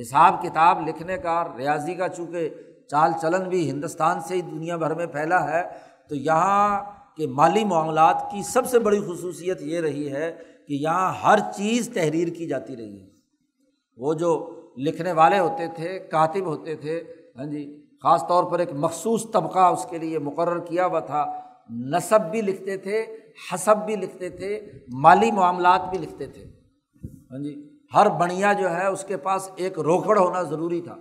حساب کتاب لکھنے کا، ریاضی کا، چونکہ چال چلن بھی ہندوستان سے ہی دنیا بھر میں پھیلا ہے، تو یہاں کے مالی معاملات کی سب سے بڑی خصوصیت یہ رہی ہے کہ یہاں ہر چیز تحریر کی جاتی رہی۔ ہے وہ جو لکھنے والے ہوتے تھے، کاتب ہوتے تھے ہاں جی خاص طور پر ایک مخصوص طبقہ اس کے لیے مقرر کیا ہوا تھا، نصب بھی لکھتے تھے، حسب بھی لکھتے تھے، مالی معاملات بھی لکھتے تھے۔ ہاں جی ہر بڑھیا جو ہے اس کے پاس ایک روکڑ ہونا ضروری تھا۔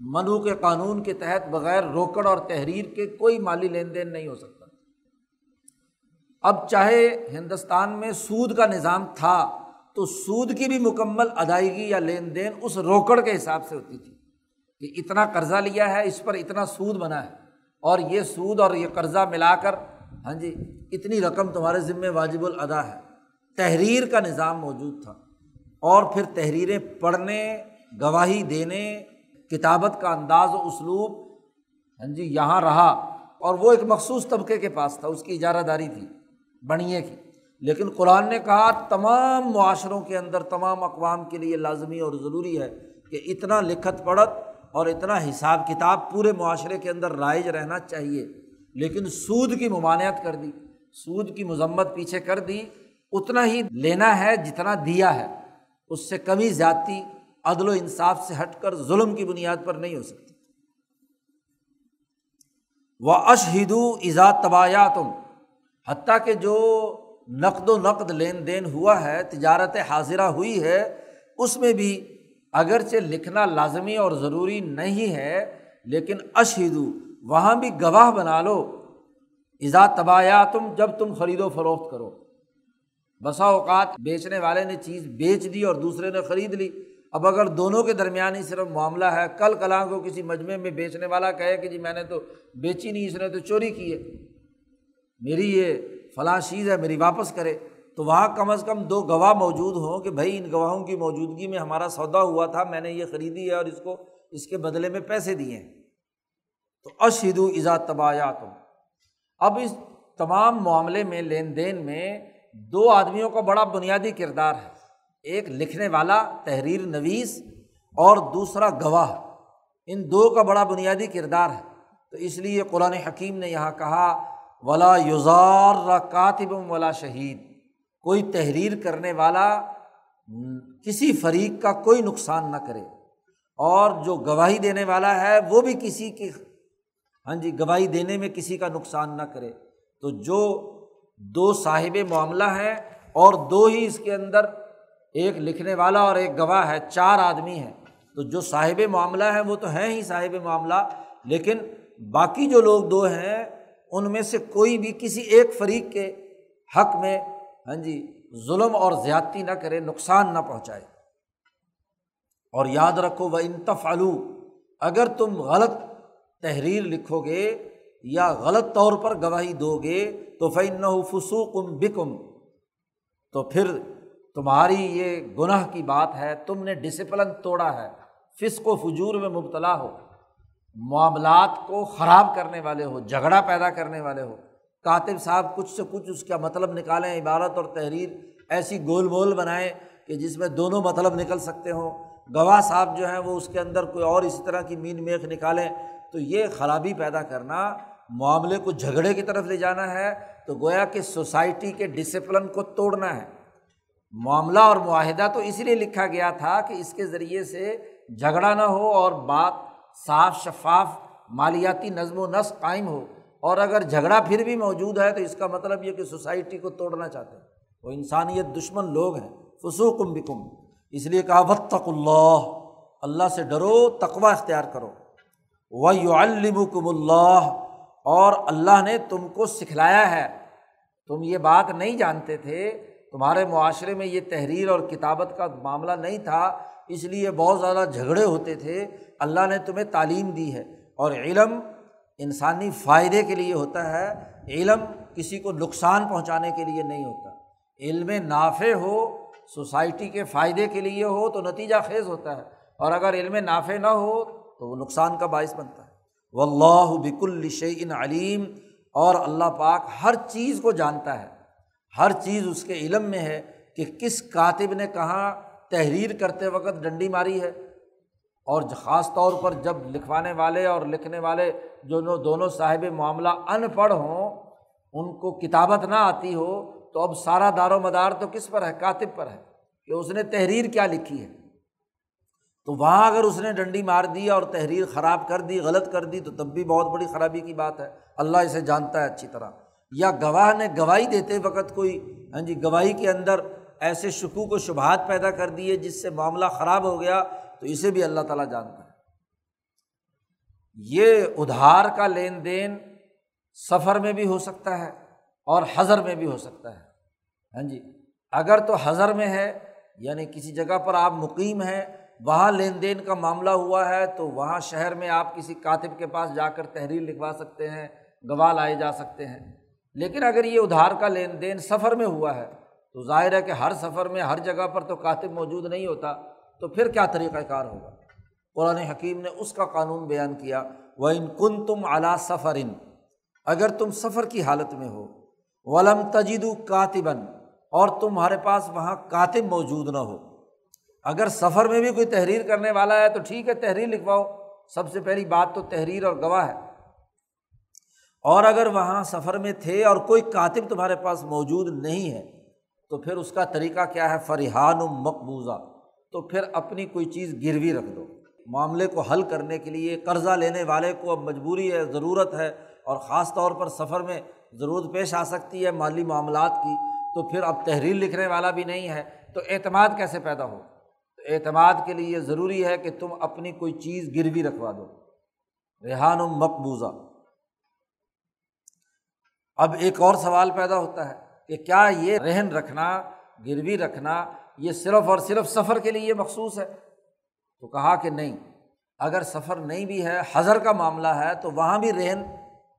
منو کے قانون کے تحت بغیر روکڑ اور تحریر کے کوئی مالی لین دین نہیں ہو سکتا۔ اب چاہے ہندوستان میں سود کا نظام تھا، تو سود کی بھی مکمل ادائیگی یا لین دین اس روکڑ کے حساب سے ہوتی تھی۔ کہ اتنا قرضہ لیا ہے، اس پر اتنا سود بنا ہے۔ اور یہ سود اور یہ قرضہ ملا کر ہاں جی اتنی رقم تمہارے ذمے واجب الادا ہے۔ تحریر کا نظام موجود تھا۔ اور پھر تحریریں پڑھنے، گواہی دینے، کتابت کا انداز و اسلوب ہاں جی یہاں رہا۔ اور وہ ایک مخصوص طبقے کے پاس تھا، اس کی اجارہ داری تھی بڑھئے کی۔ لیکن قرآن نے کہا، تمام معاشروں کے اندر تمام اقوام کے لیے لازمی اور ضروری ہے کہ اتنا لکھت پڑھت اور اتنا حساب کتاب پورے معاشرے کے اندر رائج رہنا چاہیے۔ لیکن سود کی ممانعت کر دی، سود کی مذمت پیچھے کر دی، اتنا ہی لینا ہے جتنا دیا ہے۔ اس سے کمی زیادتی، عدل و انصاف سے ہٹ کر ظلم کی بنیاد پر نہیں ہو سکتی۔ وہ اشہدو ایزا تبایا تم حتیٰ کہ جو نقد و نقد لین دین ہوا ہے، تجارت حاضرہ ہوئی ہے، اس میں بھی اگرچہ لکھنا لازمی اور ضروری نہیں ہے، لیکن اشہدو، وہاں بھی گواہ بنا لو۔ ایزا تبایا تم جب تم خرید و فروخت کرو۔ بسا اوقات بیچنے والے نے چیز بیچ دی اور دوسرے نے خرید لی۔ اب اگر دونوں کے درمیان ہی صرف معاملہ ہے، کل کلاں کو کسی مجمے میں بیچنے والا کہے کہ جی میں نے تو بیچی نہیں، اس نے تو چوری کی ہے۔ میری یہ فلاں چیز ہے، میری واپس کرے۔ تو وہاں کم از کم دو گواہ موجود ہوں کہ بھائی ان گواہوں کی موجودگی میں ہمارا سودا ہوا تھا، میں نے یہ خریدی ہے اور اس کو، اس کے بدلے میں پیسے دیے ہیں۔ تو اشید ایزا تبایا تم اب اس تمام معاملے میں، لین دین میں دو آدمیوں کا بڑا بنیادی کردار ہے۔ ایک لکھنے والا، تحریر نویس، اور دوسرا گواہ۔ ان دو کا بڑا بنیادی کردار ہے۔ تو اس لیے قرآن حکیم نے یہاں کہا، ولا یوزار کاتب ولا شہید کوئی تحریر کرنے والا کسی فریق کا کوئی نقصان نہ کرے۔ اور جو گواہی دینے والا ہے، وہ بھی کسی کی ہاں جی گواہی دینے میں کسی کا نقصان نہ کرے۔ تو جو دو صاحب معاملہ ہیں اور دو ہی اس کے اندر ایک لکھنے والا اور ایک گواہ ہے، چار آدمی ہیں۔ تو جو صاحب معاملہ ہے وہ تو ہیں ہی صاحب معاملہ۔ لیکن باقی جو لوگ دو ہیں، ان میں سے کوئی بھی کسی ایک فریق کے حق میں ہاں جی ظلم اور زیادتی نہ کرے، نقصان نہ پہنچائے۔ اور یاد رکھو وہ انتفالو اگر تم غلط تحریر لکھو گے یا غلط طور پر گواہی دو گے، تو فن فسوکم بکم تو پھر تمہاری یہ گناہ کی بات ہے، تم نے ڈسپلن توڑا ہے، فسق و فجور میں مبتلا ہو، معاملات کو خراب کرنے والے ہو، جھگڑا پیدا کرنے والے ہو۔ کاتب صاحب کچھ سے کچھ اس کا مطلب نکالیں، عبارت اور تحریر ایسی گول مول بنائیں کہ جس میں دونوں مطلب نکل سکتے ہوں۔ گواہ صاحب جو ہیں وہ اس کے اندر کوئی اور اسی طرح کی مین میخ نکالیں۔ تو یہ خرابی پیدا کرنا معاملے کو جھگڑے کی طرف لے جانا ہے۔ تو گویا کہ سوسائٹی کے ڈسپلن کو توڑنا ہے۔ معاملہ اور معاہدہ تو اس لیے لکھا گیا تھا کہ اس کے ذریعے سے جھگڑا نہ ہو اور بات صاف شفاف مالیاتی نظم و نسق قائم ہو۔ اور اگر جھگڑا پھر بھی موجود ہے تو اس کا مطلب یہ کہ سوسائٹی کو توڑنا چاہتے ہیں۔ وہ انسانیت دشمن لوگ ہیں۔ فسوکم بکم۔ اس لیے کہا وطق اللہ اللہ سے ڈرو تقوا اختیار کرو۔ وہ یو الکم اللہ اور اللہ نے تم کو سکھلایا ہے۔ تم یہ بات نہیں جانتے تھے۔ تمہارے معاشرے میں یہ تحریر اور کتابت کا معاملہ نہیں تھا۔ اس لیے بہت زیادہ جھگڑے ہوتے تھے۔ اللہ نے تمہیں تعلیم دی ہے۔ اور علم انسانی فائدے کے لیے ہوتا ہے، علم کسی کو نقصان پہنچانے کے لیے نہیں ہوتا۔ علم نافع ہو، سوسائٹی کے فائدے کے لیے ہو تو نتیجہ خیز ہوتا ہے۔ اور اگر علم نافع نہ ہو تو وہ نقصان کا باعث بنتا ہے۔ و اللہ بک الشعین علیم، اور اللہ پاک ہر چیز کو جانتا ہے۔ ہر چیز اس کے علم میں ہے کہ کس کاتب نے کہاں تحریر کرتے وقت ڈنڈی ماری ہے۔ اور خاص طور پر جب لکھوانے والے اور لکھنے والے جو دونوں صاحب معاملہ ان پڑھ ہوں، ان کو کتابت نہ آتی ہو، تو اب سارا دار و مدار تو کس پر ہے؟ کاتب پر ہے کہ اس نے تحریر کیا لکھی ہے۔ تو وہاں اگر اس نے ڈنڈی مار دی اور تحریر خراب کر دی، غلط کر دی، تو تب بھی بہت بڑی خرابی کی بات ہے۔ اللہ اسے جانتا ہے اچھی طرح۔ یا گواہ نے گواہی دیتے وقت کوئی ہاں جی گواہی کے اندر ایسے شکوک و شبہات پیدا کر دیے جس سے معاملہ خراب ہو گیا تو اسے بھی اللہ تعالیٰ جانتا ہے۔ یہ ادھار کا لین دین سفر میں بھی ہو سکتا ہے اور حضر میں بھی ہو سکتا ہے۔ ہاں جی اگر تو حضر میں ہے یعنی کسی جگہ پر آپ مقیم ہیں، وہاں لین دین کا معاملہ ہوا ہے، تو وہاں شہر میں آپ کسی کاتب کے پاس جا کر تحریر لکھوا سکتے ہیں، گواہ لائے جا سکتے ہیں۔ لیکن اگر یہ ادھار کا لین دین سفر میں ہوا ہے، تو ظاہر ہے کہ ہر سفر میں، ہر جگہ پر تو کاتب موجود نہیں ہوتا۔ تو پھر کیا طریقۂ کار ہوگا؟ قرآن حکیم نے اس کا قانون بیان کیا وہ ان کن تم اعلیٰ سفر۔ ان اگر تم سفر کی حالت میں ہو، ولم تجید کاتبن اور تمہارے پاس وہاں کاتب موجود نہ ہو۔ اگر سفر میں بھی کوئی تحریر کرنے والا ہے تو ٹھیک ہے، تحریر لکھواؤ۔ سب سے پہلی بات تو تحریر اور گواہ ہے۔ اور اگر وہاں سفر میں تھے اور کوئی کاتب تمہارے پاس موجود نہیں ہے، تو پھر اس کا طریقہ کیا ہے؟ فریحان و مقبوضہ تو پھر اپنی کوئی چیز گروی رکھ دو۔ معاملے کو حل کرنے کے لیے قرضہ لینے والے کو اب مجبوری ہے، ضرورت ہے اور خاص طور پر سفر میں ضرورت پیش آ سکتی ہے مالی معاملات کی۔ تو پھر اب تحریر لکھنے والا بھی نہیں ہے۔ تو اعتماد کیسے پیدا ہو؟ تو اعتماد کے لیے ضروری ہے کہ تم اپنی کوئی چیز گروی رکھوا دو۔ ریحان و مقبوضہ۔ اب ایک اور سوال پیدا ہوتا ہے کہ کیا یہ رہن رکھنا، گروی رکھنا یہ صرف اور صرف سفر کے لیے مخصوص ہے۔ تو کہا کہ نہیں، اگر سفر نہیں بھی ہے، حضر کا معاملہ ہے، تو وہاں بھی رہن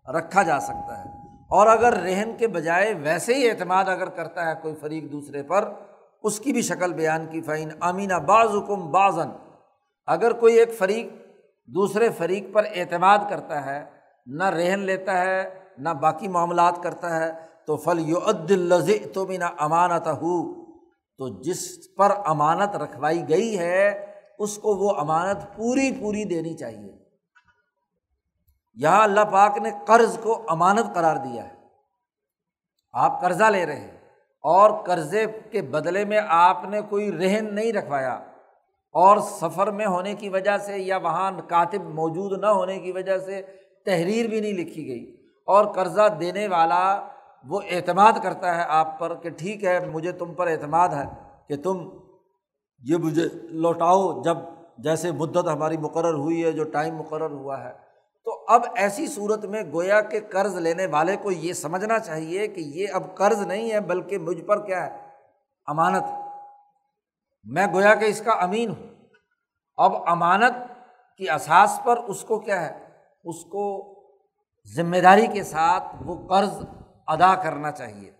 رکھا جا سکتا ہے۔ اور اگر رہن کے بجائے ویسے ہی اعتماد اگر کرتا ہے کوئی فریق دوسرے پر، اس کی بھی شکل بیان کی۔ فعین امینہ بعض حکم بعضن اگر کوئی ایک فریق دوسرے فریق پر اعتماد کرتا ہے، نہ رہن لیتا ہے، نہ باقی معاملات کرتا ہے، تو فل یو عدل تو بھی نہ امانت ہو تو جس پر امانت رکھوائی گئی ہے، اس کو وہ امانت پوری پوری دینی چاہیے۔ یہاں اللہ پاک نے قرض کو امانت قرار دیا ہے۔ آپ قرضہ لے رہے ہیں اور قرضے کے بدلے میں آپ نے کوئی رہن نہیں رکھوایا۔ اور سفر میں ہونے کی وجہ سے یا وہاں کاتب موجود نہ ہونے کی وجہ سے تحریر بھی نہیں لکھی گئی۔ اور قرضہ دینے والا وہ اعتماد کرتا ہے آپ پر کہ ٹھیک ہے، مجھے تم پر اعتماد ہے کہ تم یہ مجھے لوٹاؤ۔ جب جیسے مدت ہماری مقرر ہوئی ہے، جو ٹائم مقرر ہوا ہے۔ تو اب ایسی صورت میں گویا کے قرض لینے والے کو یہ سمجھنا چاہیے کہ یہ اب قرض نہیں ہے، بلکہ مجھ پر کیا ہے؟ امانت۔ میں گویا کہ اس کا امین ہوں۔ اب امانت کی اساس پر اس کو کیا ہے؟ اس کو ذمہ داری کے ساتھ وہ قرض ادا کرنا چاہیے۔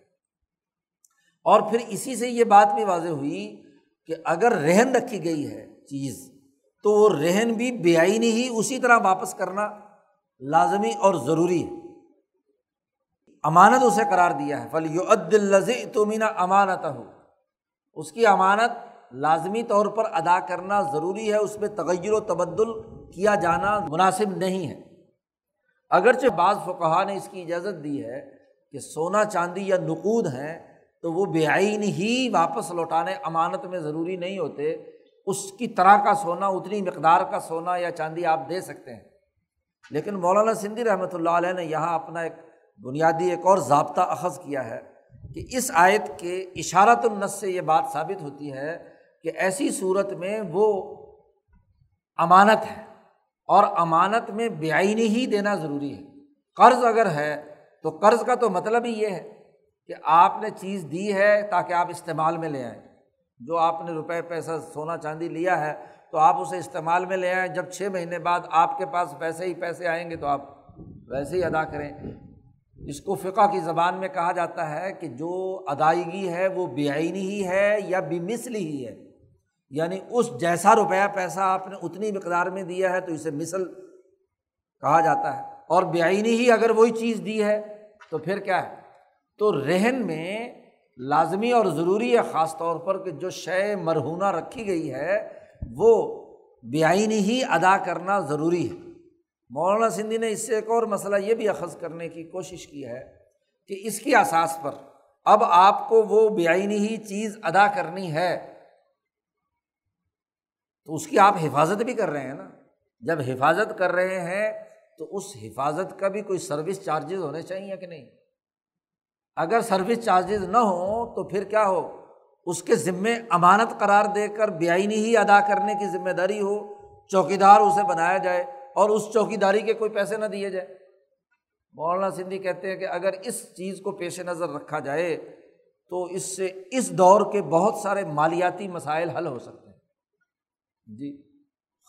اور پھر اسی سے یہ بات بھی واضح ہوئی کہ اگر رہن رکھی گئی ہے چیز، تو وہ رہن بھی بے آئینی ہی اسی طرح واپس کرنا لازمی اور ضروری ہے۔ امانت اسے قرار دیا ہے۔ فل یو عدل تو مینا امانت ہو اس کی امانت لازمی طور پر ادا کرنا ضروری ہے، اس میں تغیر و تبدل کیا جانا مناسب نہیں ہے۔ اگرچہ بعض فقہ نے اس کی اجازت دی ہے کہ سونا چاندی یا نقود ہیں، تو وہ بے آئین ہی واپس لوٹانے امانت میں ضروری نہیں ہوتے۔ اس کی طرح کا سونا، اتنی مقدار کا سونا یا چاندی آپ دے سکتے ہیں۔ لیکن مولانا سندھی رحمۃ اللہ علیہ نے یہاں اپنا ایک بنیادی ایک اور ضابطہ اخذ کیا ہے کہ اس آیت کے اشارت النس سے یہ بات ثابت ہوتی ہے کہ ایسی صورت میں وہ امانت ہے اور امانت میں بے آئینی ہی دینا ضروری ہے۔ قرض اگر ہے تو قرض کا تو مطلب ہی یہ ہے کہ آپ نے چیز دی ہے تاکہ آپ استعمال میں لے آئیں۔ جو آپ نے روپے پیسہ سونا چاندی لیا ہے تو آپ اسے استعمال میں لے آئیں۔ جب چھ مہینے بعد آپ کے پاس ویسے ہی پیسے آئیں گے تو آپ ویسے ہی ادا کریں۔ اس کو فقہ کی زبان میں کہا جاتا ہے کہ جو ادائیگی ہے وہ بے آئینی ہی ہے یا بے مثلی ہی ہے۔ یعنی اس جیسا روپیہ پیسہ آپ نے اتنی مقدار میں دیا ہے تو اسے مثل کہا جاتا ہے۔ اور بے آئینی ہی اگر وہی چیز دی ہے تو پھر کیا ہے؟ تو رہن میں لازمی اور ضروری ہے، خاص طور پر کہ جو شے مرہونہ رکھی گئی ہے، وہ بے ہی ادا کرنا ضروری ہے۔ مولانا سندھی نے اس سے ایک اور مسئلہ یہ بھی اخذ کرنے کی کوشش کی ہے کہ اس کی اساس پر اب آپ کو وہ بے آئینی ہی چیز ادا کرنی ہے، تو اس کی آپ حفاظت بھی کر رہے ہیں نا۔ جب حفاظت کر رہے ہیں تو اس حفاظت کا بھی کوئی سروس چارجز ہونے چاہیے کہ نہیں؟ اگر سروس چارجز نہ ہوں تو پھر کیا ہو؟ اس کے ذمے امانت قرار دے کر بے ہی ادا کرنے کی ذمہ داری ہو چوکی دار اسے بنایا جائے اور اس چوکی داری کے کوئی پیسے نہ دیے جائے۔ مولانا سندھی کہتے ہیں کہ اگر اس چیز کو پیش نظر رکھا جائے تو اس سے اس دور کے بہت سارے مالیاتی مسائل حل ہو سکتے ہیں۔ جی۔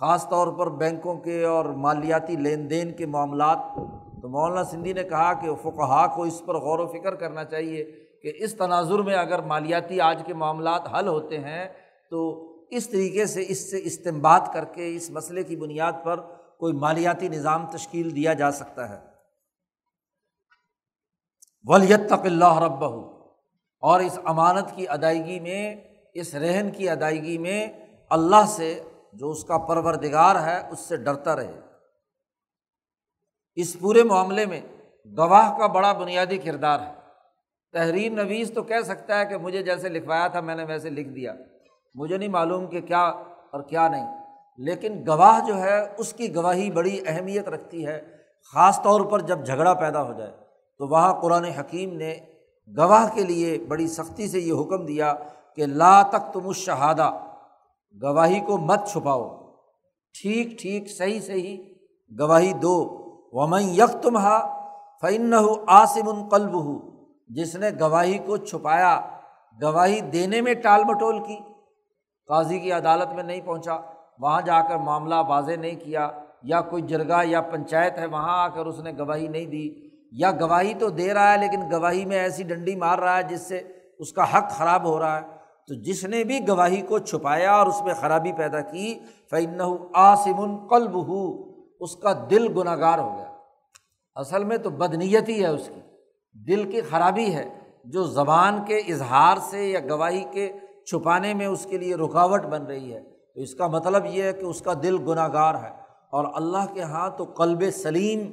خاص طور پر بینکوں کے اور مالیاتی لین دین کے معاملات۔ تو مولانا سندھی نے کہا کہ فقہا کو اس پر غور و فکر کرنا چاہیے کہ اس تناظر میں اگر مالیاتی آج کے معاملات حل ہوتے ہیں، تو اس طریقے سے اس سے استعمال کر کے اس مسئلے کی بنیاد پر کوئی مالیاتی نظام تشکیل دیا جا سکتا ہے۔ ولیت تق اللہ رب اور اس امانت کی ادائیگی میں، اس رہن کی ادائیگی میں اللہ سے جو اس کا پروردگار ہے، اس سے ڈرتا رہے۔ اس پورے معاملے میں گواہ کا بڑا بنیادی کردار ہے۔ تحریر نویس تو کہہ سکتا ہے کہ مجھے جیسے لکھوایا تھا، میں نے ویسے لکھ دیا۔ مجھے نہیں معلوم کہ کیا اور کیا نہیں۔ لیکن گواہ جو ہے، اس کی گواہی بڑی اہمیت رکھتی ہے۔ خاص طور پر جب جھگڑا پیدا ہو جائے، تو وہاں قرآن حکیم نے گواہ کے لیے بڑی سختی سے یہ حکم دیا کہ لا تک تم اس شہادہ گواہی کو مت چھپاؤ۔ ٹھیک ٹھیک، صحیح صحیح، گواہی دو۔ ومن یک تم ہا فن ہو آسم القلب ہو جس نے گواہی کو چھپایا، گواہی دینے میں ٹال مٹول کی۔ قاضی کی عدالت میں نہیں پہنچا، وہاں جا کر معاملہ واضح نہیں کیا۔ یا کوئی جرگا یا پنچایت ہے، وہاں آ کر اس نے گواہی نہیں دی۔ یا گواہی تو دے رہا ہے، لیکن گواہی میں ایسی ڈنڈی مار رہا ہے جس سے اس کا حق خراب ہو رہا ہے۔ تو جس نے بھی گواہی کو چھپایا اور اس میں خرابی پیدا کی فن آسم قلب ہو اس کا دل گناہ گار ہو گیا۔ اصل میں تو بدنیتی ہے اس کی۔ دل کی خرابی ہے۔ جو زبان کے اظہار سے یا گواہی کے چھپانے میں اس کے لیے رکاوٹ بن رہی ہے، تو اس کا مطلب یہ ہے کہ اس کا دل گناہ گار ہے۔ اور اللہ کے یہاں تو قلب سلیم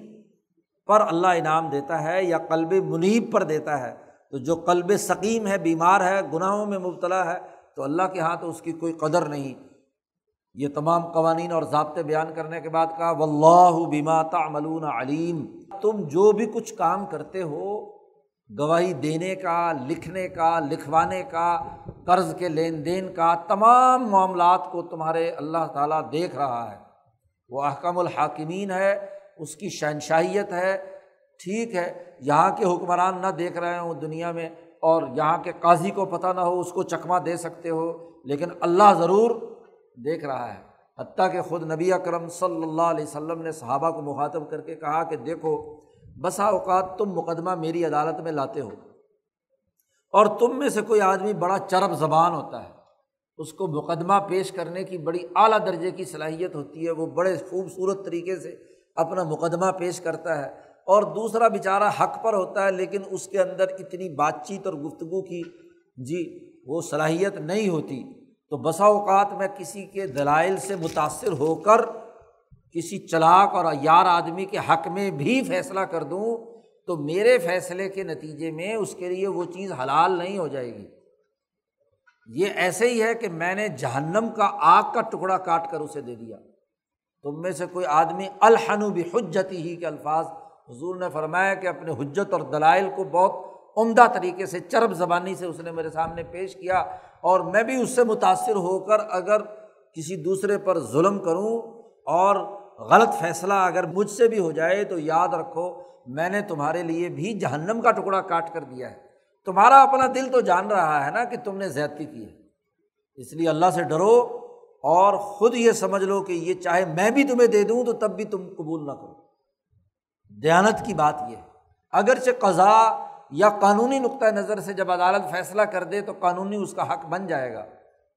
پر اللہ انعام دیتا ہے یا قلب منیب پر دیتا ہے۔ تو جو قلب سکیم ہے، بیمار ہے، گناہوں میں مبتلا ہے، تو اللہ کے یہاں تو اس کی کوئی قدر نہیں۔ یہ تمام قوانین اور ضابطے بیان کرنے کے بعد کہا و اللہ بیما تعملون علیم تم جو بھی کچھ کام کرتے ہو، گواہی دینے کا، لکھنے کا، لکھوانے کا، قرض کے لین دین کا، تمام معاملات کو تمہارے اللہ تعالیٰ دیکھ رہا ہے۔ وہ احکم الحاکمین ہے، اس کی شہنشاہیت ہے، ٹھیک ہے یہاں کے حکمران نہ دیکھ رہے ہوں دنیا میں اور یہاں کے قاضی کو پتہ نہ ہو اس کو چکما دے سکتے ہو، لیکن اللہ ضرور دیکھ رہا ہے۔ حتیٰ کہ خود نبی اکرم صلی اللہ علیہ وسلم نے صحابہ کو مخاطب کر کے کہا کہ دیکھو، بسا اوقات تم مقدمہ میری عدالت میں لاتے ہو اور تم میں سے کوئی آدمی بڑا چرب زبان ہوتا ہے۔ اس کو مقدمہ پیش کرنے کی بڑی اعلیٰ درجے کی صلاحیت ہوتی ہے، وہ بڑے خوبصورت طریقے سے اپنا مقدمہ پیش کرتا ہے۔ اور دوسرا بیچارہ حق پر ہوتا ہے، لیکن اس کے اندر اتنی بات چیت اور گفتگو کی جی وہ صلاحیت نہیں ہوتی۔ تو بسا اوقات میں کسی کے دلائل سے متاثر ہو کر کسی چلاک اور یار آدمی کے حق میں بھی فیصلہ کر دوں، تو میرے فیصلے کے نتیجے میں اس کے لیے وہ چیز حلال نہیں ہو جائے گی۔ یہ ایسے ہی ہے کہ میں نے جہنم کا آگ کا ٹکڑا کاٹ کر اسے دے دیا۔ تم میں سے کوئی آدمی الحن بھی حجتی ہی کے الفاظ حضور نے فرمایا کہ اپنے حجت اور دلائل کو بہت عمدہ طریقے سے چرب زبانی سے اس نے میرے سامنے پیش کیا اور میں بھی اس سے متاثر ہو کر اگر کسی دوسرے پر ظلم کروں اور غلط فیصلہ اگر مجھ سے بھی ہو جائے تو یاد رکھو میں نے تمہارے لیے بھی جہنم کا ٹکڑا کاٹ کر دیا ہے۔ تمہارا اپنا دل تو جان رہا ہے نا کہ تم نے زیادتی کی ہے۔ اس لیے اللہ سے ڈرو اور خود یہ سمجھ لو کہ یہ چاہے میں بھی تمہیں دے دوں تو تب بھی تم قبول نہ کرو۔ دیانت کی بات یہ ہے۔ اگرچہ قضا یا قانونی نقطۂ نظر سے جب عدالت فیصلہ کر دے تو قانونی اس کا حق بن جائے گا۔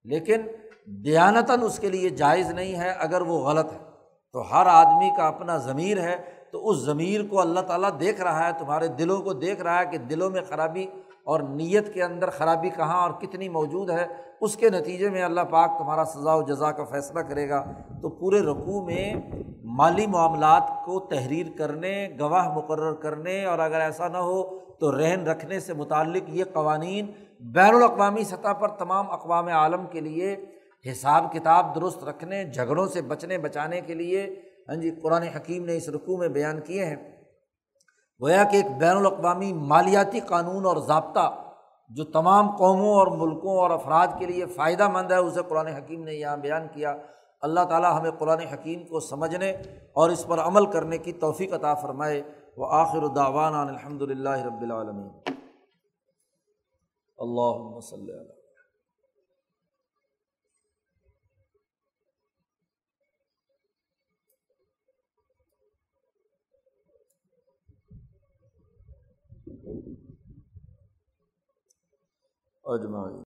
لیکن دیانتاً اس کے لیے جائز نہیں ہے اگر وہ غلط ہے۔ تو ہر آدمی کا اپنا ضمیر ہے۔ تو اس ضمیر کو اللہ تعالیٰ دیکھ رہا ہے، تمہارے دلوں کو دیکھ رہا ہے کہ دلوں میں خرابی اور نیت کے اندر خرابی کہاں اور کتنی موجود ہے، اس کے نتیجے میں اللہ پاک تمہارا سزا و جزا کا فیصلہ کرے گا۔ تو پورے رقوع میں مالی معاملات کو تحریر کرنے، گواہ مقرر کرنے اور اگر ایسا نہ ہو تو رہن رکھنے سے متعلق یہ قوانین بین الاقوامی سطح پر تمام اقوام عالم کے لیے حساب کتاب درست رکھنے، جھگڑوں سے بچنے، بچانے کے لیے۔ ہاں جی قرآن حکیم نے اس رقوع میں بیان کیے ہیں۔ گویا کہ ایک بین الاقوامی مالیاتی قانون اور ضابطہ جو تمام قوموں اور ملکوں اور افراد کے لیے فائدہ مند ہے، اسے قرآن حکیم نے یہاں بیان کیا۔ اللہ تعالیٰ ہمیں قرآن حکیم کو سمجھنے اور اس پر عمل کرنے کی توفیق عطا فرمائے۔ وہ آخر الداوان الحمد للہ رب العالمین۔ اللہ وسلم۔ اجمائی